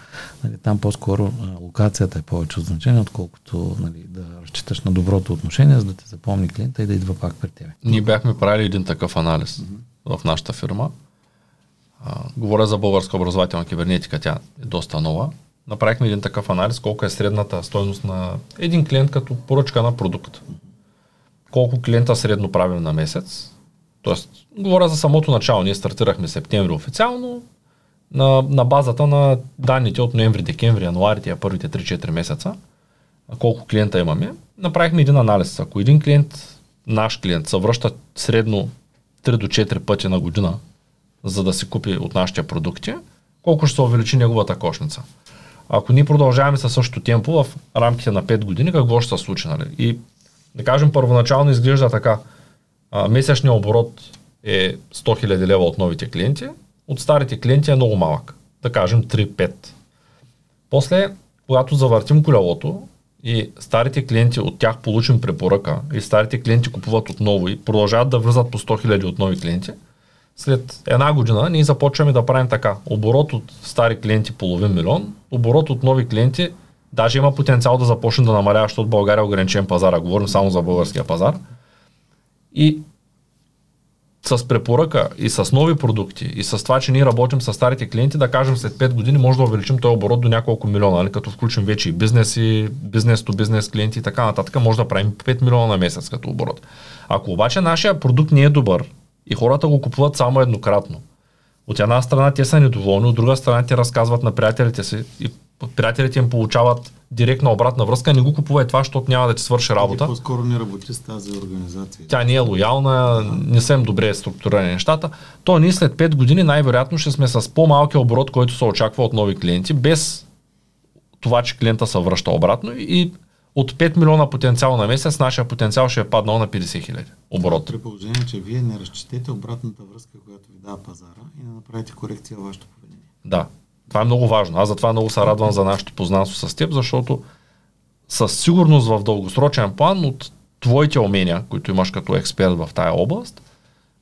Нали, там по-скоро локацията е повече от значение, отколкото нали, да разчиташ на доброто отношение, за да те запомни клиента и да идва пак при тебе. Ние бяхме правили един такъв анализ mm-hmm. в нашата фирма. А, говоря за българска образователна кибернетика, тя е доста нова. Направихме един такъв анализ, колко е средната стойност на един клиент като поръчка на продукт. Колко клиента средно правим на месец. Тоест, говоря за самото начало. Ние стартирахме септември официално, на, на базата на данните от ноември, декември, януари, тия първите 3-4 месеца, колко клиента имаме, направихме един анализ. Ако един клиент, наш клиент, се връща средно 3 до 4 пъти на година, за да си купи от нашите продукти, колко ще се увеличи неговата кошница. Ако ние продължаваме със същото темпо в рамките на 5 години, какво ще се случи? Нали? И да кажем, първоначално изглежда така. А, месечният оборот е 100 000 лева от новите клиенти, от старите клиенти е много малък. Да кажем 3-5. После, когато завъртим колелото и старите клиенти от тях получим препоръка и старите клиенти купуват отново и продължават да връзат по 100 000 от нови клиенти, след една година ние започваме да правим така. Оборот от стари клиенти половин милион, оборот от нови клиенти даже има потенциал да започне да намалява, защото България е ограничен пазар, а говорим само за българския пазар. И с препоръка и с нови продукти и с това, че ние работим с старите клиенти, да кажем след 5 години може да увеличим този оборот до няколко милиона, нали? като включим вече и бизнес бизнес то бизнес клиенти и така нататък, може да правим 5 милиона на месец като оборот. Ако обаче нашия продукт не е добър и хората го купуват само еднократно, от една страна те са недоволни, от друга страна те разказват на приятелите си и приятелите им получават директна обратна връзка, не го купувай това, защото няма да ти свърши работа. по-скоро не работи с тази организация. Тя не е лоялна, не са им добре структурирани нещата. То ние след 5 години най-вероятно ще сме с по-малкия оборот, който се очаква от нови клиенти, без това, че клиента се връща обратно и от 5 милиона потенциал на месец, нашия потенциал ще е паднал на 50 хиляди оборот. При положение, че вие не разчетете обратната връзка, която ви дава пазара и не направите корекция във вашето поведение. Да. Това е много важно. Аз затова много се радвам за нашето познанство с теб, защото със сигурност в дългосрочен план от твоите умения, които имаш като експерт в тая област,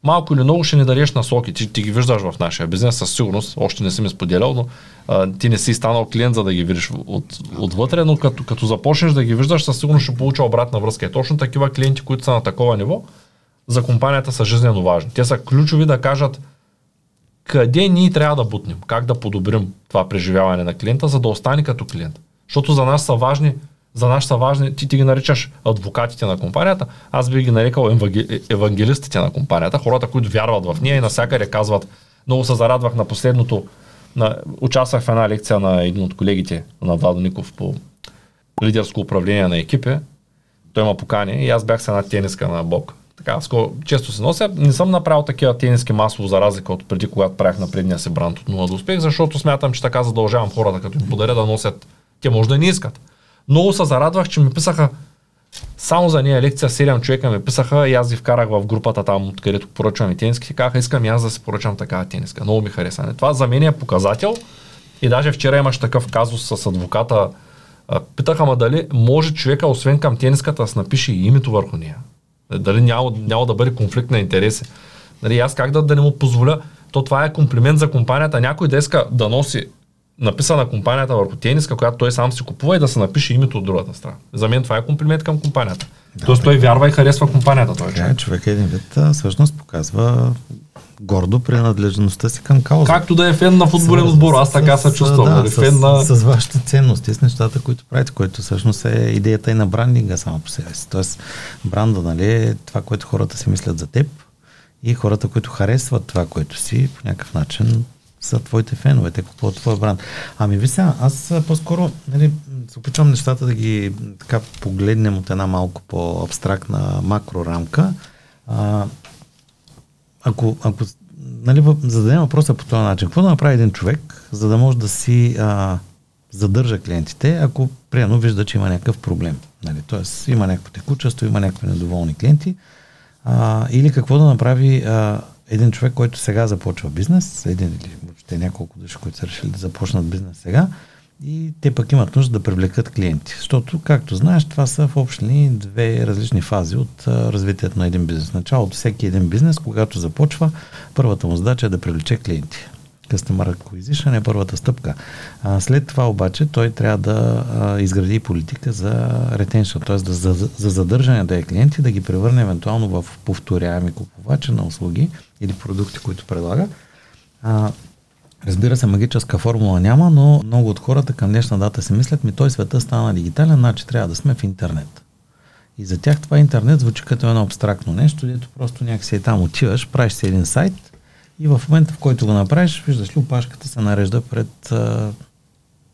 малко или много ще ни дадеш насоки. Ти, ти ги виждаш в нашия бизнес, със сигурност, още не си ми споделял, но а, ти не си станал клиент, за да ги видиш от, отвътре, но като, като започнеш да ги виждаш, със сигурност ще получа обратна връзка. И точно такива клиенти, които са на такова ниво, за компанията са жизненно важни. Те са ключови да кажат къде ние трябва да бутнем, как да подобрим това преживяване на клиента, за да остане като клиент. Защото за нас са важни за нас са важни, ти, ти ги наричаш адвокатите на компанията, аз би ги нарекал евангелистите на компанията, хората, които вярват в нея и насякъде казват, много се зарадвах на последното, на, участвах в една лекция на един от колегите на Владо Ников по лидерско управление на екипи, той ма покани и аз бях с една тениска на бок. Така, скоро, често се нося. Не съм направил такива тениски масово за разлика от преди, когато правих на предния си бранд от 0 до успех, защото смятам, че така задължавам хората, като им подаря да носят. Те може да не искат. Много се зарадвах, че ми писаха само за нея лекция 7 човека ми писаха и аз ги вкарах в групата там, откъдето поръчвам и тениски. Казаха, искам и аз да си поръчам такава тениска. Много ми хареса. Това за мен е показател. И даже вчера имаш такъв казус с адвоката. Питаха ма дали може човека, освен към тениската, да напише и името върху нея. Дали няма, няма да бъде конфликт на интереси. Нали, аз как да, да не му позволя, то това е комплимент за компанията. Някой да иска да носи написана компанията върху тениска, която той сам си купува и да се напише името от другата страна. За мен това е комплимент към компанията. Да, Тоест той вярва и харесва компанията. Той човек. човек един вид всъщност показва гордо принадлежността си към кауза. Както да е фен на футболен отбор, аз така се чувствам. Да, нали? с, фен на... с, с вашите ценности, с нещата, които правите, което всъщност е идеята и на брандинга само по себе си. Тоест, бранда, нали, е това, което хората си мислят за теб и хората, които харесват това, което си, по някакъв начин са твоите фенове, те купуват твоя бранд. Ами ви сега, аз по-скоро нали, се опитвам нещата да ги така погледнем от една малко по-абстрактна макрорамка. А, ако, ако нали, зададем въпроса по този начин, какво да направи един човек, за да може да си а, задържа клиентите, ако приемно вижда, че има някакъв проблем. Нали? Тоест има някакво текучество, има някакви недоволни клиенти. А, или какво да направи а, един човек, който сега започва бизнес, един или въобще няколко души, които са решили да започнат бизнес сега, и те пък имат нужда да привлекат клиенти. Защото, както знаеш, това са в общи две различни фази от развитието на един бизнес. Началото всеки един бизнес, когато започва, първата му задача е да привлече клиенти. Customer Acquisition е първата стъпка. А, след това обаче той трябва да а, изгради политика за retention, т.е. Да, за, за задържане да е клиенти, да ги превърне евентуално в повторяеми купувачи на услуги или продукти, които предлага. А, Разбира се, магическа формула няма, но много от хората към днешна дата си мислят, ми той света стана дигитален, значи трябва да сме в интернет. И за тях това интернет звучи като едно абстрактно нещо, дето просто някакси е там отиваш, правиш си един сайт и в момента, в който го направиш, виждаш ли, опашката се нарежда пред а,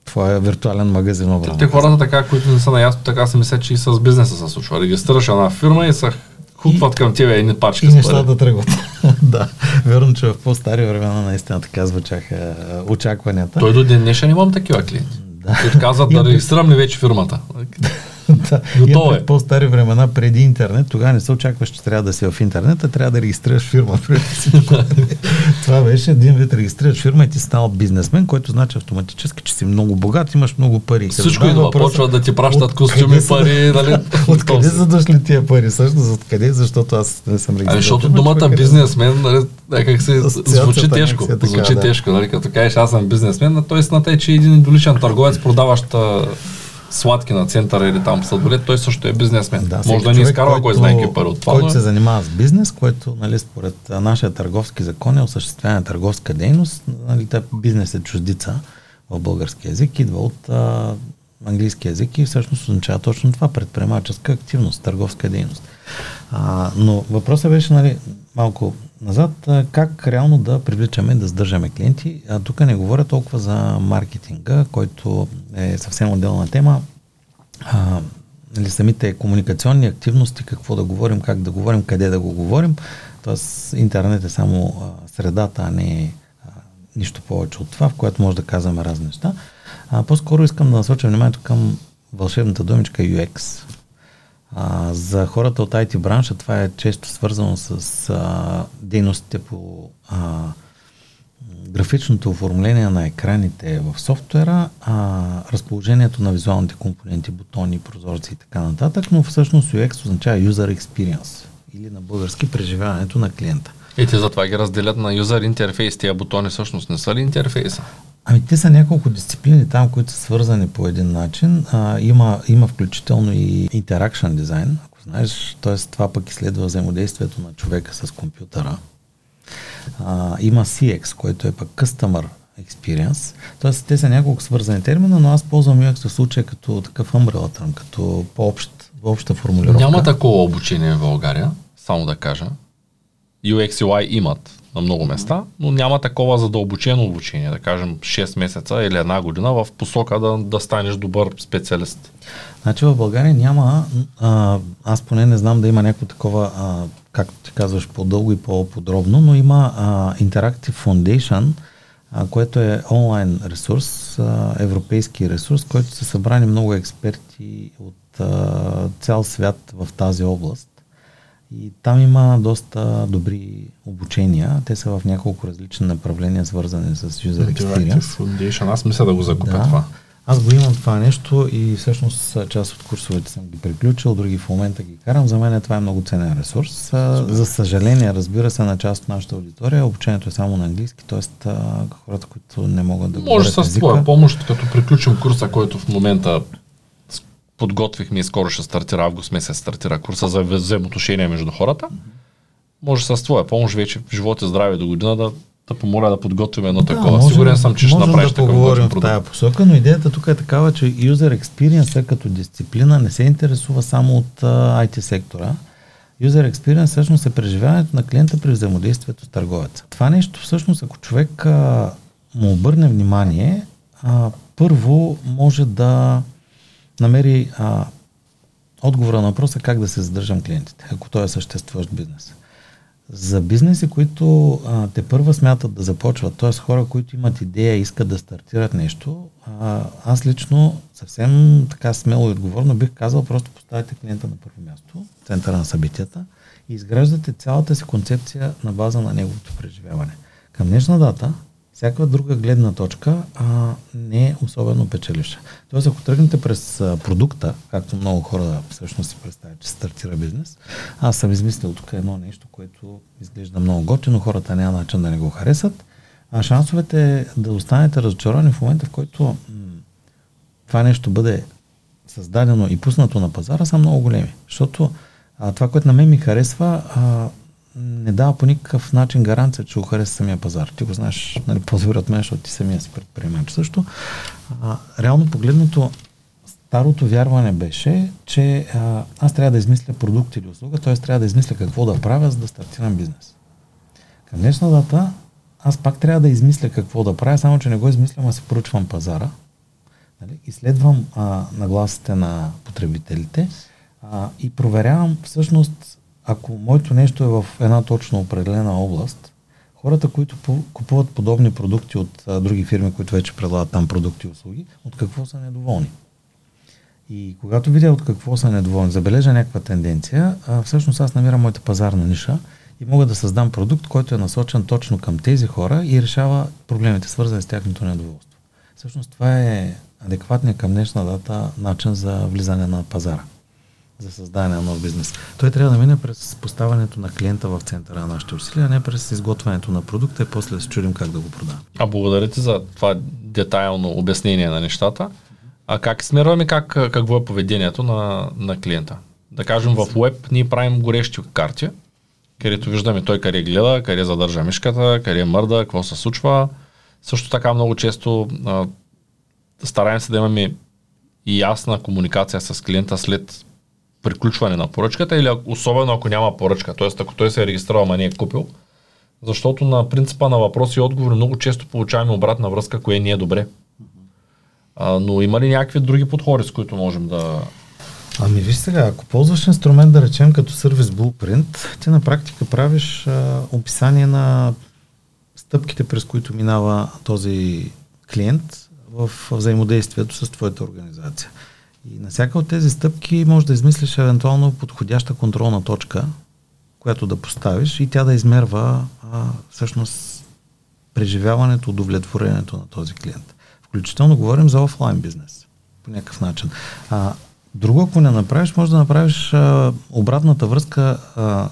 твоя виртуален магазин. Те хората така, които не са наясно, така се мислят, че и с бизнеса се случва. Регистрираш една фирма и са хукват към тебе едни пачки и нещата тръгват. да, верно, че в по-стари времена наистина така звучаха очакванията. Той до ден днешен имам такива клиенти. Да. Казват да регистрирам ли вече фирмата. да. Готово е. по-стари времена, преди интернет, тогава не се очакваш, че трябва да си в интернет, а трябва да регистрираш фирма. Това беше един вид регистрираш фирма и ти станал бизнесмен, който значи автоматически, че си много богат, имаш много пари. Всичко идва, въпроса, почват да ти пращат костюми, пари. Нали? Откъде са дошли тия пари? Също, откъде? Защото аз не съм. Ами, защото думата бизнесмен, нали, е как се звучи тежко. Е така, звучи тежко, нали, като кажеш аз съм бизнесмен, т.е. на те, че един едноличен търговец, продаващ сладки на центъра или там сладолет, той също е бизнесмен. Да, Може да ни изкарва кой знае какви пари от това. Който се занимава с бизнес, което нали, според нашия търговски закон е осъществяване на търговска дейност. Нали, бизнес е чуждица в български язик, идва от а, английски язик и всъщност означава точно това предприемаческа активност, търговска дейност. А, но въпросът беше нали, малко назад, как реално да привличаме, да сдържаме клиенти. А тук не говоря толкова за маркетинга, който е съвсем отделна тема. А, нали, самите комуникационни активности, какво да говорим, как да говорим, къде да го говорим. Тоест интернет е само а, средата, а не а, нищо повече от това, в което може да казваме разни неща. А, по-скоро искам да насоча вниманието към вълшебната думичка UX. А, за хората от IT бранша това е често свързано с а, дейностите по а, графичното оформление на екраните в софтуера, а, разположението на визуалните компоненти, бутони, прозорци и така нататък, но всъщност UX означава User Experience или на български преживяването на клиента. И те затова ги разделят на юзер интерфейс. Тия бутони всъщност не са ли интерфейса? Ами те са няколко дисциплини там, които са свързани по един начин. А, има, има включително и interaction дизайн, ако знаеш, т.е. това пък изследва взаимодействието на човека с компютъра. А, има CX, който е пък Customer Experience. Т.е. те са няколко свързани термина, но аз ползвам UX в случая като такъв umbrella term, като по-общ, по-обща формулировка. Няма такова обучение в България, само да кажа. UX и UI имат на много места, но няма такова задълбочено обучение, да кажем 6 месеца или една година в посока да, да станеш добър специалист. Значи в България няма, а, аз поне не знам да има някакво такова, а, както ти казваш, по-дълго и по-подробно, но има а, Interactive Foundation, а, което е онлайн ресурс, а, европейски ресурс, който са събрани много експерти от а, цял свят в тази област. И там има доста добри обучения. Те са в няколко различни направления, свързани с User Experience. Foundation. Аз мисля да го закупя Да. това. Аз го имам това нещо и всъщност част от курсовете съм ги приключил, други в момента ги карам. За мен това е много ценен ресурс. За съжаление, разбира се, на част от нашата аудитория обучението е само на английски, т.е. хората, които не могат да Може говорят с твоя помощ, като приключим курса, който в момента подготвихме и скоро ще стартира, август месец стартира курса за взаимоотношения между хората. Може с твоя помощ вече в живота и здраве до година да, да помоля да подготвим едно такова. можем- Сигурен съм, че ще направиш да такъв готин в продукт. тая посока, но идеята тук е такава, че User Experience като дисциплина не се интересува само от IT сектора. User Experience всъщност е преживяването на клиента при взаимодействието с търговеца. Това нещо всъщност, ако човек а, му обърне внимание, а, първо може да намери а, отговора на въпроса как да се задържам клиентите, ако той е съществуващ бизнес. За бизнеси, които а, те първа смятат да започват, т.е. хора, които имат идея и искат да стартират нещо, а, аз лично съвсем така смело и отговорно бих казал, просто поставите клиента на първо място, центъра на събитията и изграждате цялата си концепция на база на неговото преживяване. Към днешна дата, всяка друга гледна точка а, не е особено печеливша. Тоест, ако тръгнете през а, продукта, както много хора всъщност си представят, че стартира бизнес, аз съм измислил тук едно нещо, което изглежда много готино, хората няма начин да не го харесат, а шансовете да останете разочаровани в момента, в който м- това нещо бъде създадено и пуснато на пазара, са много големи. Защото а, това, което на мен ми харесва, а, не дава по никакъв начин гаранция, че го хареса самия пазар. Ти го знаеш нали, по-добре от мен, защото ти самия си предприемач също. А, реално погледнато, старото вярване беше, че а, аз трябва да измисля продукт или услуга, т.е. трябва да измисля какво да правя, за да стартирам бизнес. Към днешна дата, аз пак трябва да измисля какво да правя, само че не го измислям, а се поръчвам пазара. Нали? Изследвам а, нагласите на потребителите а, и проверявам всъщност, ако моето нещо е в една точно определена област, хората, които купуват подобни продукти от а, други фирми, които вече предлагат там продукти и услуги, от какво са недоволни. И когато видя от какво са недоволни, забележа някаква тенденция, а, всъщност аз намирам моята пазарна ниша и мога да създам продукт, който е насочен точно към тези хора и решава проблемите, свързани с тяхното недоволство. Всъщност това е адекватният към днешна дата начин за влизане на пазара, за създаване на нов бизнес. Той трябва да мине през поставянето на клиента в центъра на нашите усилия, а не през изготвянето на продукта и после да се чудим как да го продаваме. А благодаря ти за това детайлно обяснение на нещата. А как смираме как, какво е поведението на, на клиента? Да кажем в веб ние правим горещи карти, където виждаме той къде гледа, къде задържа мишката, къде мърда, какво се случва. Също така много често а, стараем се да имаме и ясна комуникация с клиента след приключване на поръчката или особено ако няма поръчка, т.е. ако той се е регистрирал, ама не е купил, защото на принципа на въпроси и отговори много често получаваме обратна връзка, кое не е добре. А, но има ли някакви други подходи, с които можем да... Ами виж сега, ако ползваш инструмент, да речем като сервис Blueprint, ти на практика правиш а, описание на стъпките, през които минава този клиент в взаимодействието с твоята организация. И на всяка от тези стъпки може да измислиш евентуално подходяща контролна точка, която да поставиш и тя да измерва а, всъщност преживяването, удовлетворението на този клиент. Включително говорим за офлайн бизнес по някакъв начин. А, друго, ако не направиш, може да направиш а, обратната връзка а,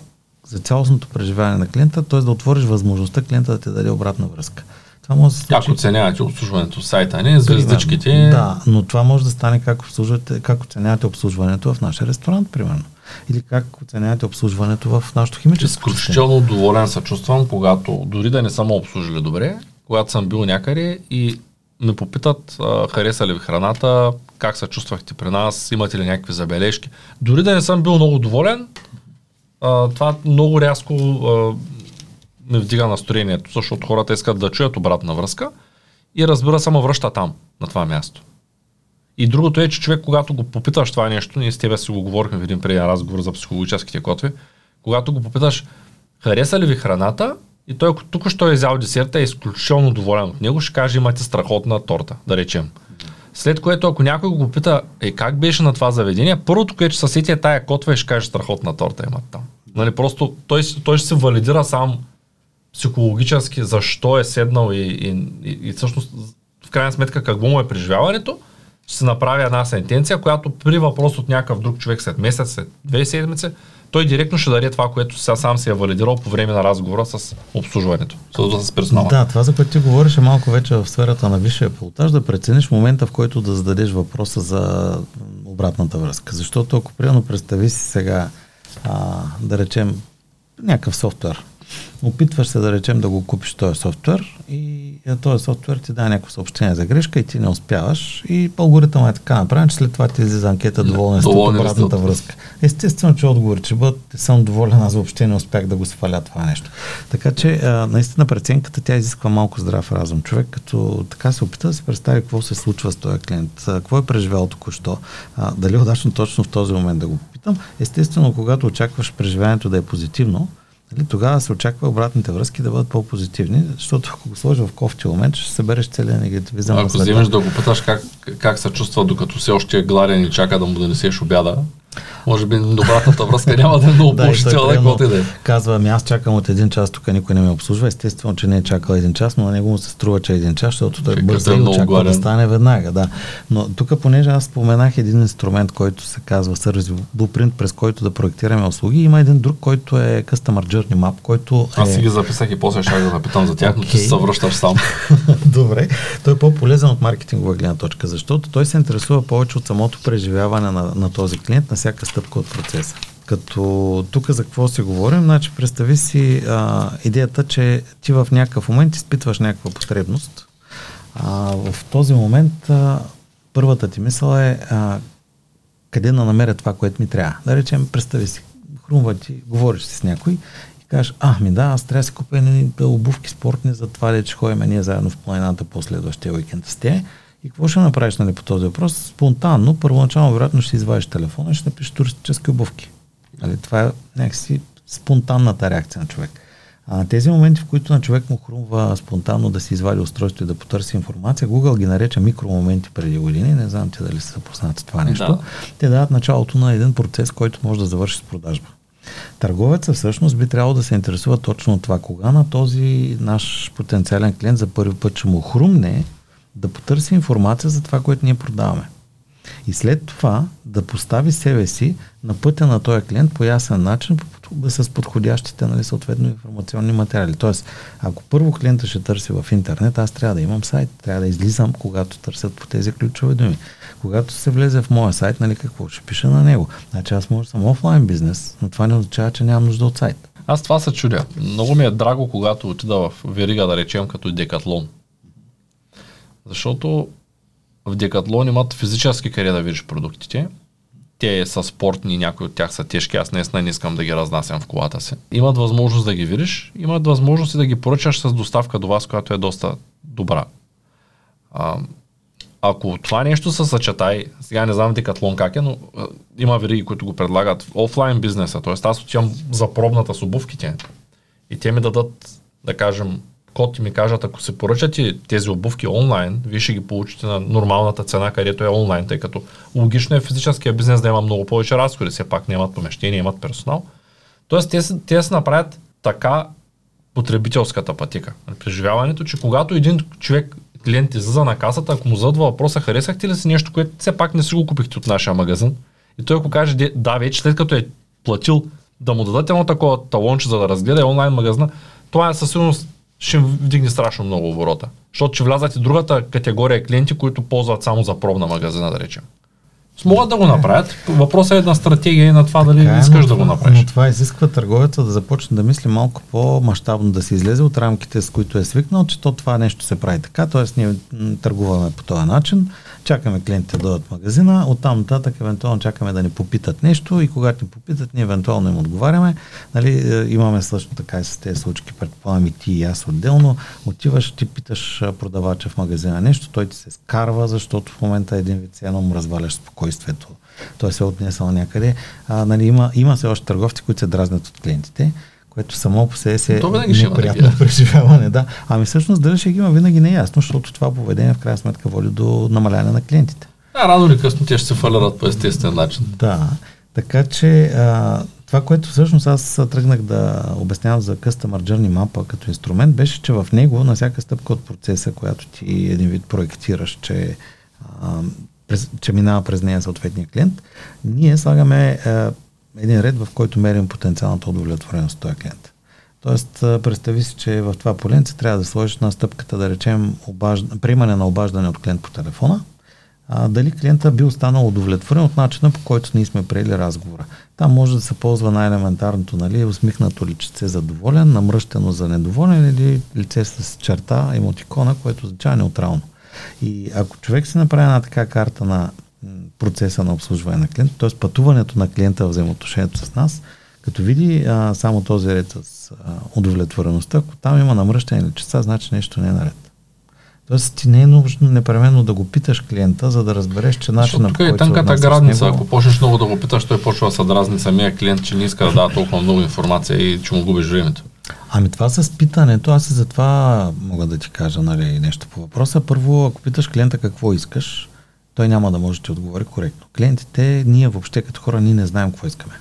за цялостното преживяване на клиента, т.е. да отвориш възможността клиента да ти даде обратна връзка. Това може да се Как оценявате обслужването в сайта, не звездичките? Да, но това може да стане как, обслужвате, как оценявате обслужването в нашия ресторант, примерно. Или как оценявате обслужването в нашото химическо Изключително доволен се чувствам, когато дори да не съм обслужили добре, когато съм бил някъде и ме попитат а, хареса ли ви храната, как се чувствахте при нас, имате ли някакви забележки. Дори да не съм бил много доволен, а, това много рязко а, ме вдига настроението, защото хората искат да чуят обратна връзка и разбира само връща там, на това място. И другото е, че човек, когато го попиташ това нещо, ние с тебе си го говорихме в един преден разговор за психологическите котви, когато го попиташ, хареса ли ви храната, и той, ако тук що е взял десерта, е изключително доволен от него, ще каже, имате страхотна торта, да речем. След което, ако някой го попита, е как беше на това заведение, първото, което ще съсети е тая котва и ще каже, страхотна торта имат там. Нали, просто той, той ще се валидира сам психологически защо е седнал и, и, и, и всъщност в крайна сметка какво му е преживяването, ще се направи една сентенция, която при въпрос от някакъв друг човек след месец, след две седмици, той директно ще даде това, което сега сам се е валидирал по време на разговора с обслужването, с персонала. Да, това, за което ти говориш е малко вече в сферата на висшия пилотаж, да прецениш момента, в който да зададеш въпроса за обратната връзка. Защото ако примерно представи си сега, а, да речем, някакъв софтуер, Опитваш се да речем да го купиш този софтуер и този софтуер ти дава някакво съобщение за грешка и ти не успяваш и алгоритъм е така направен, че след това ти излиза анкета доволен с обратната връзка. Естествено, че отговор, че бъдат, съм доволен, аз въобще не успях да го сваля това нещо. Така че а, наистина преценката тя изисква малко здрав разум. Човек като така се опита да се представи какво се случва с този клиент, какво е преживял току-що, а, дали е удачно точно в този момент да го попитам. Естествено, когато очакваш преживяването да е позитивно, Нали, тогава се очаква обратните връзки да бъдат по-позитивни, защото ако го сложиш в кофти момент, ще събереш целият негативизъм. Ако вземеш да го питаш как, как се чувства, докато все още е гладен и чака да му донесеш обяда, може би добратната връзка няма да е много положителна, каквото да е. Казва, ами аз чакам от един час, тук никой не ме обслужва. Естествено, че не е чакал един час, но на него му се струва, че е един час, защото той бързо и очаква да стане веднага. Да. Но тук, понеже аз споменах един инструмент, който се казва Service Blueprint, през който да проектираме услуги, има един друг, който е Customer Journey Map, който е... Аз си ги записах и после ще да запитам за тях, okay. но ти се връщаш сам. Добре. Той е по-полезен от маркетингова гледна точка, защото той се интересува повече от самото преживяване на, на този клиент, на всяка стъпка от процеса. Като тук за какво си говорим, значи представи си а, идеята, че ти в някакъв момент изпитваш някаква потребност. А, в този момент а, първата ти мисъл е а, къде да намеря това, което ми трябва. Да речем, представи си, хрумва ти, говориш си с някой и кажеш, а, ми да, аз трябва да си купя обувки спортни за това, че ходим ние заедно в планината последващия уикенд с те. И какво ще направиш нали, по този въпрос? Спонтанно, първоначално, вероятно ще извадиш телефона и ще напишеш туристически обувки. Нали, това е някакси спонтанната реакция на човек. А, тези моменти, в които на човек му хрумва спонтанно да си извади устройство и да потърси информация, Google ги нареча микромоменти преди години. Не знам ти дали са запознати с това нещо. Да. Те дават началото на един процес, който може да завърши с продажба. Търговецът всъщност би трябвало да се интересува точно от това. Кога на този наш потенциален клиент за първи път ще му хрумне да потърси информация за това, което ние продаваме. И след това да постави себе си на пътя на този клиент по ясен начин с подходящите нали, съответно информационни материали. Тоест, ако първо клиента ще търси в интернет, аз трябва да имам сайт, трябва да излизам, когато търсят по тези ключови думи. Когато се влезе в моя сайт, нали, какво ще пиша на него? Значи аз може да съм офлайн бизнес, но това не означава, че нямам нужда от сайт. Аз това се чудя. Много ми е драго, когато отида в верига, да речем, като Декатлон защото в Декатлон имат физически къде да видиш продуктите. Те са спортни, някои от тях са тежки, аз наистина не искам да ги разнасям в колата си. Имат възможност да ги видиш, имат възможност и да ги поръчаш с доставка до вас, която е доста добра. А, ако това нещо се съчетай, сега не знам Декатлон как е, но а, има вериги, които го предлагат в офлайн бизнеса, т.е. аз отивам за пробната с обувките и те ми дадат, да кажем, код и ми кажат, ако се поръчате тези обувки онлайн, вие ще ги получите на нормалната цена, където е онлайн, тъй като логично е физическия бизнес да има много повече разходи, все пак нямат помещение, имат персонал. Тоест, те, те се направят така потребителската пътека. Преживяването, че когато един човек, клиент излиза на касата, ако му задва въпроса, харесахте ли си нещо, което все пак не си го купихте от нашия магазин, и той ако каже, «Де- да, вече след като е платил да му дадат едно такова талонче, за да разгледа онлайн магазина, това е със сигурност ще вдигне страшно много оборота. Защото ще влязат и другата категория клиенти, които ползват само за пробна магазина, да речем. Могат да го направят. Въпросът е на стратегия и на това дали Така е, искаш но да го направиш. Но това изисква търговеца да започне да мисли малко по-масштабно, да се излезе от рамките, с които е свикнал, че то това нещо се прави така, т.е. ние търгуваме по този начин, чакаме клиентите да дойдат в магазина, оттам нататък евентуално чакаме да ни попитат нещо и когато ни попитат, ние евентуално им отговаряме. Нали, е, имаме също така и с тези случки, предполагам и ти и аз отделно, отиваш, ти питаш продавача в магазина нещо, той ти се скарва, защото в момента един вид едно му разваляш спокойствието. Той се е отнесъл някъде. А, нали, има, има се още търговци, които се дразнят от клиентите, което само по себе си е неприятно преживяване. Да. Ами всъщност дали ще ги има винаги не е защото това поведение в крайна сметка води до намаляване на клиентите. А, рано или късно те ще се фалират по естествен начин. Да, така че а, това, което всъщност аз тръгнах да обяснявам за Customer Journey Map като инструмент, беше, че в него на всяка стъпка от процеса, която ти един вид проектираш, че, а, през, че минава през нея съответния клиент, ние слагаме а, един ред, в който мерим потенциалната удовлетвореност от този клиент. Тоест, представи си, че в това поленце трябва да сложиш на стъпката, да речем, обажд... приемане на обаждане от клиент по телефона, а, дали клиента би останал удовлетворен от начина по който ние сме приели разговора. Там може да се ползва най-елементарното, нали, усмихнато личице задоволен, намръщено за недоволен или лице с черта, емотикона, което означава неутрално. И ако човек си направи една така карта на процеса на обслужване на клиента, т.е. пътуването на клиента в взаимоотношението с нас, като види а, само този ред с а, удовлетвореността, ако там има намръщане личица, значи нещо не е наред. Тоест ти не е нужно непременно да го питаш клиента, за да разбереш, че начинът тук е се тънката отнасяш с граница. него- Ако почнеш много да го питаш, той почва да се дразни самия клиент, че не иска да дава толкова много информация и че му губиш времето. Ами това с питането, аз и за това мога да ти кажа нали, нещо по въпроса. Първо, ако питаш клиента какво искаш, той няма да може да ти отговори коректно. Клиентите, ние въобще като хора, ние не знаем какво искаме.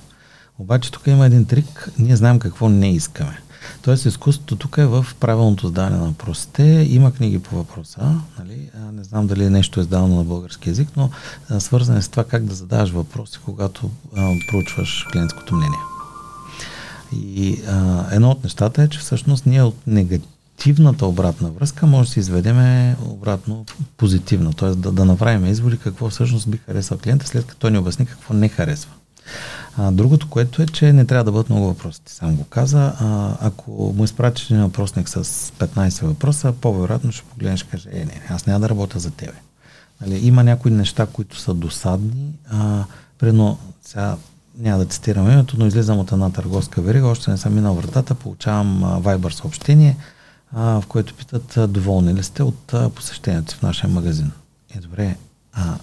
Обаче тук има един трик, ние знаем какво не искаме. Тоест изкуството тук е в правилното задаване на въпросите. Има книги по въпроса, нали? Не знам дали нещо е издавано на български язик, но свързане с това как да задаваш въпроси, когато а, проучваш клиентското мнение. И а, едно от нещата е, че всъщност ние от негативната обратна връзка може да си изведеме обратно позитивна, т.е. Да, да направим изводи какво всъщност би харесал клиента, след като той ни обясни какво не харесва. А, другото, което е, че не трябва да бъдат много въпроси. Сам го каза. А, ако му изпратиш един въпросник с 15 въпроса, по-вероятно ще погледнеш и каже, е, не, аз няма да работя за тебе. Нали, има някои неща, които са досадни. А, Примерно, сега няма да цитирам името, но излизам от една търговска верига, още не съм минал вратата, получавам Viber съобщение, а, в което питат доволни ли сте от а, посещението в нашия магазин. Е, добре, а,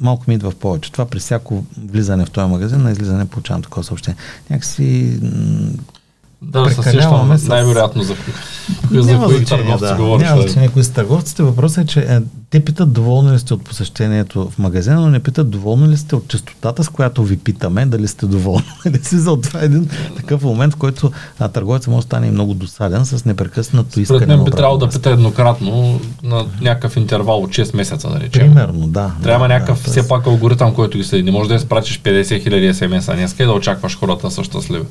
малко ми идва в повече. Това при всяко влизане в този магазин, на излизане получавам такова съобщение. Някакси Да, се сещам с- най-вероятно за, за Няма кои значение, търговци да. говориш. Няма да. значение кои са търговците. Въпросът е, че е, те питат доволни ли сте от посещението в магазина, но не питат доволни ли сте от частотата, с която ви питаме, дали сте доволни. Нали си за това е един такъв момент, в който а, търговецът може да стане и много досаден с непрекъснато искане Според мен би трябвало да пита еднократно на някакъв интервал от 6 месеца, да речем. Примерно, да. Трябва да, някакъв да, все пак алгоритъм, който ги следи. Не може да изпратиш 50 хиляди смс-а днеска и да очакваш хората са щастливи.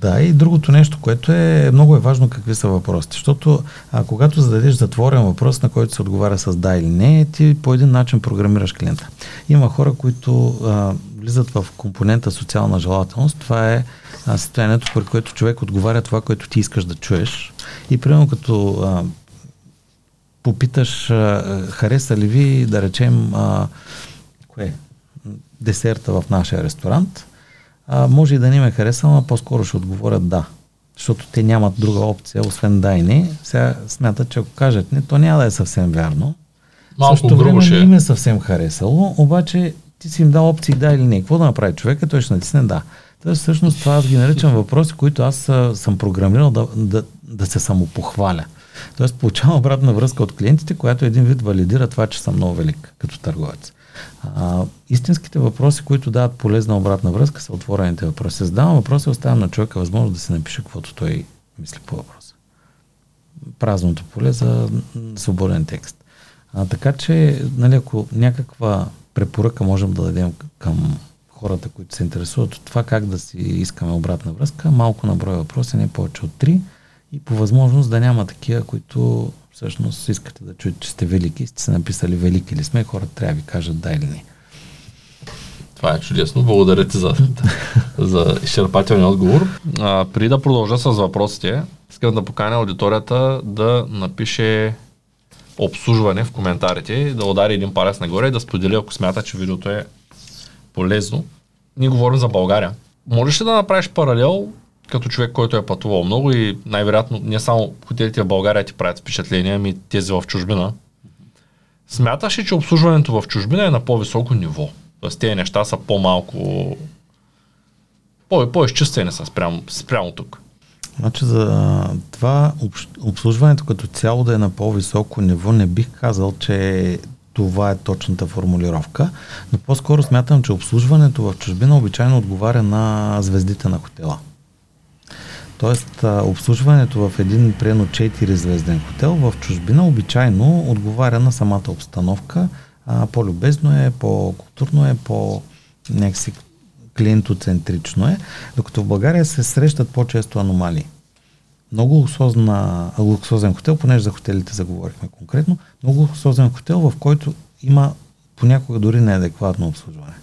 Да, и другото нещо, което е много е важно какви са въпросите. Защото а, когато зададеш затворен въпрос, на който се отговаря с да или не, ти по един начин програмираш клиента. Има хора, които а, влизат в компонента социална желателност. Това е а, състоянието, при което човек отговаря това, което ти искаш да чуеш. И примерно като а, попиташ, а, хареса ли ви, да речем, а, кое? Десерта в нашия ресторант, а, може и да не ме хареса, но по-скоро ще отговорят да. Защото те нямат друга опция, освен да и не. Сега смятат, че ако кажат не, то няма да е съвсем вярно. Малко време ще не е. им е съвсем харесало, обаче ти си им дал опции да или не. Какво да направи човека? Той ще натисне да. Тоест, всъщност това аз ги наричам въпроси, които аз а, съм програмирал да, да, да се самопохваля. Тоест, получавам обратна връзка от клиентите, която един вид валидира това, че съм много велик като търговец. А, истинските въпроси, които дават полезна обратна връзка, са отворените въпроси. Задавам въпроси, оставям на човека възможност да се напише каквото той мисли по въпроса. Празното поле за свободен текст. А, така че, нали, ако някаква препоръка можем да дадем към хората, които се интересуват от това как да си искаме обратна връзка, малко на брой въпроси, не повече от три и по възможност да няма такива, които всъщност искате да чуете, че сте велики сте се написали велики ли сме, хората трябва да ви кажат да или не. Това е чудесно. Благодаря ти за, за изчерпателния отговор. А, преди да продължа с въпросите, искам да поканя аудиторията да напише обслужване в коментарите, да удари един палец нагоре и да сподели, ако смята, че видеото е полезно. Ние говорим за България. Можеш ли да направиш паралел като човек, който е пътувал много и най-вероятно не само хотелите в България ти правят впечатление, ами тези в чужбина. Смяташ ли, че обслужването в чужбина е на по-високо ниво? Тоест тези неща са по-малко по- по-изчистени са спрямо, спрямо тук. Значи за това обслужването като цяло да е на по-високо ниво, не бих казал, че това е точната формулировка, но по-скоро смятам, че обслужването в чужбина обичайно отговаря на звездите на хотела. Тоест, обслужването в един, приено 4 звезден хотел в чужбина обичайно отговаря на самата обстановка. По-любезно е, по-културно е, по някакси клиентоцентрично е, докато в България се срещат по-често аномалии. Много луксозна, луксозен хотел, понеже за хотелите заговорихме конкретно, много луксозен хотел, в който има понякога дори неадекватно обслужване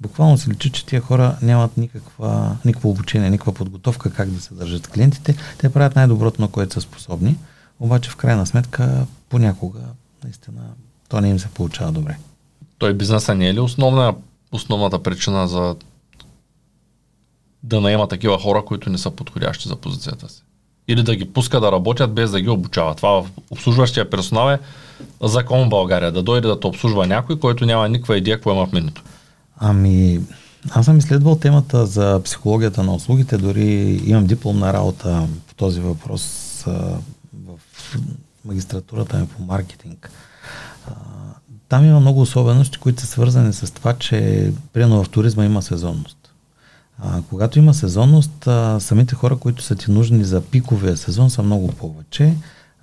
буквално се личи, че тия хора нямат никаква, никакво обучение, никаква подготовка как да се държат клиентите. Те правят най-доброто, на което са способни, обаче в крайна сметка понякога наистина то не им се получава добре. Той бизнеса не е ли основна, основната причина за да наема такива хора, които не са подходящи за позицията си? Или да ги пуска да работят без да ги обучава. Това в обслужващия персонал е закон в България. Да дойде да те обслужва някой, който няма никаква идея какво има в менюто. Ами, аз съм изследвал темата за психологията на услугите, дори имам дипломна работа по този въпрос в магистратурата ми по маркетинг. Там има много особености, които са свързани с това, че примерно в туризма има сезонност. А, когато има сезонност, а, самите хора, които са ти нужни за пиковия сезон, са много повече.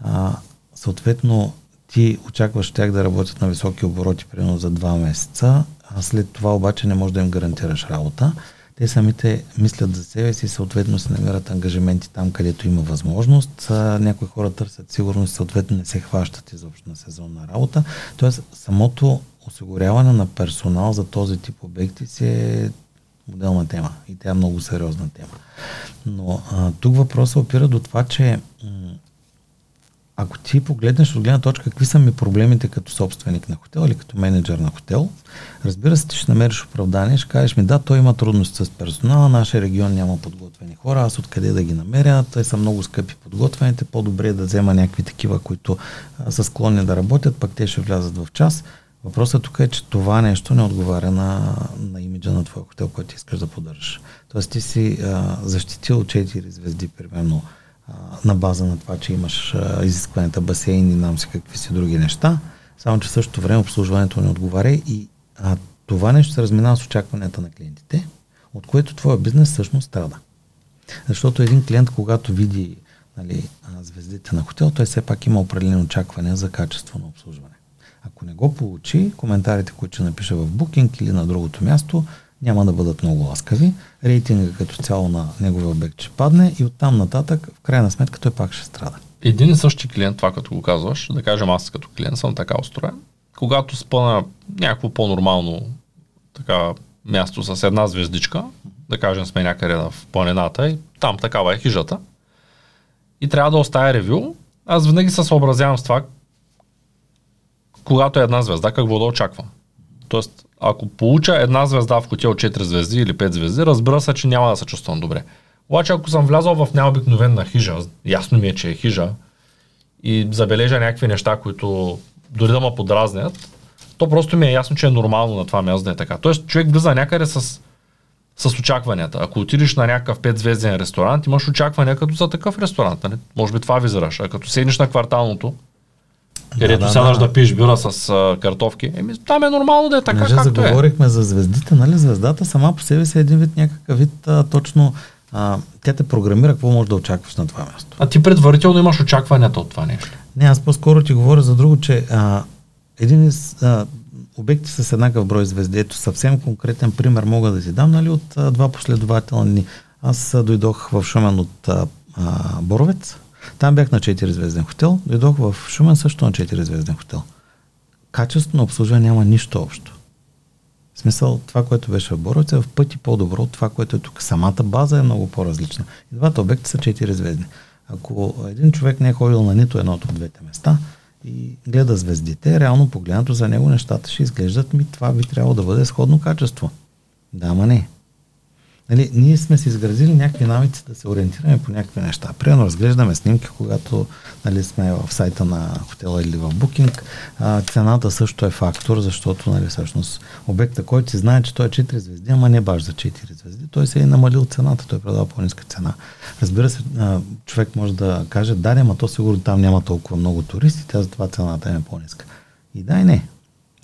А, съответно, ти очакваш тях да работят на високи обороти, примерно за два месеца, а след това обаче не можеш да им гарантираш работа. Те самите мислят за себе си, съответно се намират ангажименти там, където има възможност. Някои хора търсят сигурност, съответно не се хващат изобщо на сезонна работа. Тоест, самото осигуряване на персонал за този тип обекти си е моделна тема и тя е много сериозна тема. Но а, тук въпросът опира до това, че ако ти погледнеш от гледна точка какви са ми проблемите като собственик на хотел или като менеджер на хотел, разбира се, ти ще намериш оправдание, ще кажеш ми да, той има трудности с персонала, нашия регион няма подготвени хора, аз откъде да ги намеря, те са много скъпи подготвените, по-добре е да взема някакви такива, които а, са склонни да работят, пък те ще влязат в час. Въпросът тук е, че това нещо не отговаря на, на имиджа на твоя хотел, който искаш да поддържаш. Тоест ти си а, защитил 4 звезди, примерно, на база на това, че имаш а, изискванията басейни, нам си какви си други неща, само че в същото време обслужването не отговаря и а, това нещо се разминава с очакванията на клиентите, от което твоя бизнес всъщност страда. Защото един клиент, когато види нали, звездите на хотел, той все пак има определени очаквания за качество на обслужване. Ако не го получи, коментарите, които ще напише в Booking или на другото място, няма да бъдат много ласкави. Рейтинга като цяло на неговия обект ще падне и оттам нататък, в крайна сметка, той пак ще страда. Един и същи клиент, това като го казваш, да кажем аз като клиент съм така устроен, когато спъна някакво по-нормално така, място с една звездичка, да кажем сме някъде в планината и там такава е хижата, и трябва да оставя ревю, аз винаги се съобразявам с това, когато е една звезда, какво да очаквам. Тоест, ако получа една звезда в хотел 4 звезди или 5 звезди, разбира се, че няма да се чувствам добре. Обаче, ако съм влязъл в необикновена хижа, ясно ми е, че е хижа, и забележа някакви неща, които дори да ме подразнят, то просто ми е ясно, че е нормално на това място да е така. Тоест, човек влиза някъде с, с очакванията. Ако отидеш на някакъв 5-звезден ресторант, имаш очаквания като за такъв ресторант. Нали? Може би това визираш. А като седнеш на кварталното, където да, сядаш да, да пиеш бюра с а, картофки. Еми, там е нормално да е така, Неже както заговорихме е. за звездите, нали? Звездата сама по себе си е един вид някакъв вид а, точно а, тя те програмира какво можеш да очакваш на това място. А ти предварително имаш очакванията от това нещо. Не, аз по-скоро ти говоря за друго, че а, един а, обекти с еднакъв брой звезди, ето съвсем конкретен пример мога да ти дам, нали, от а, два последователни. Аз а, дойдох в Шумен от а, а, Боровец, там бях на 4 звезден хотел, дойдох в Шумен също на 4 звезден хотел. Качеството на обслужване няма нищо общо. В смисъл, това, което беше в Боровец е в пъти по-добро от това, което е тук. Самата база е много по-различна. И двата обекта са 4 звездни. Ако един човек не е ходил на нито едното от двете места и гледа звездите, реално погледнато за него нещата ще изглеждат ми, това би трябвало да бъде сходно качество. Да, ама не. Нали, ние сме си изградили някакви навици да се ориентираме по някакви неща. Примерно разглеждаме снимки, когато нали, сме в сайта на хотела или в букинг. А, цената също е фактор, защото нали, всъщност обекта, който си знае, че той е 4 звезди, ама не баш за 4 звезди, той се е намалил цената, той е продава по-ниска цена. Разбира се, а, човек може да каже, да, ама то сигурно там няма толкова много туристи, тя затова цената е по-ниска. И да и не.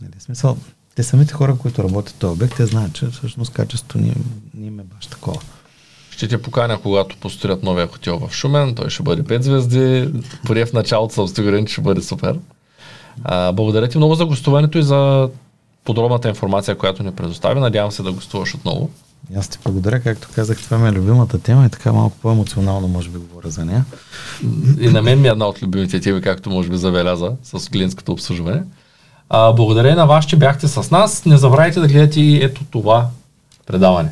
Нали, смисъл, те самите хора, които работят в този обект, те знаят, че всъщност качеството ни, ни е баш такова. Ще те поканя, когато построят новия хотел в Шумен. Той ще бъде 5 звезди. Поне в началото съм сигурен, че ще бъде супер. А, благодаря ти много за гостуването и за подробната информация, която ни предостави. Надявам се да гостуваш отново. Аз ти благодаря, както казах, това ми е любимата тема и така малко по-емоционално може би говоря за нея. И на мен ми е една от любимите теми, както може би забеляза с клиентското обслужване. А, благодаря на вас, че бяхте с нас. Не забравяйте да гледате и ето това предаване.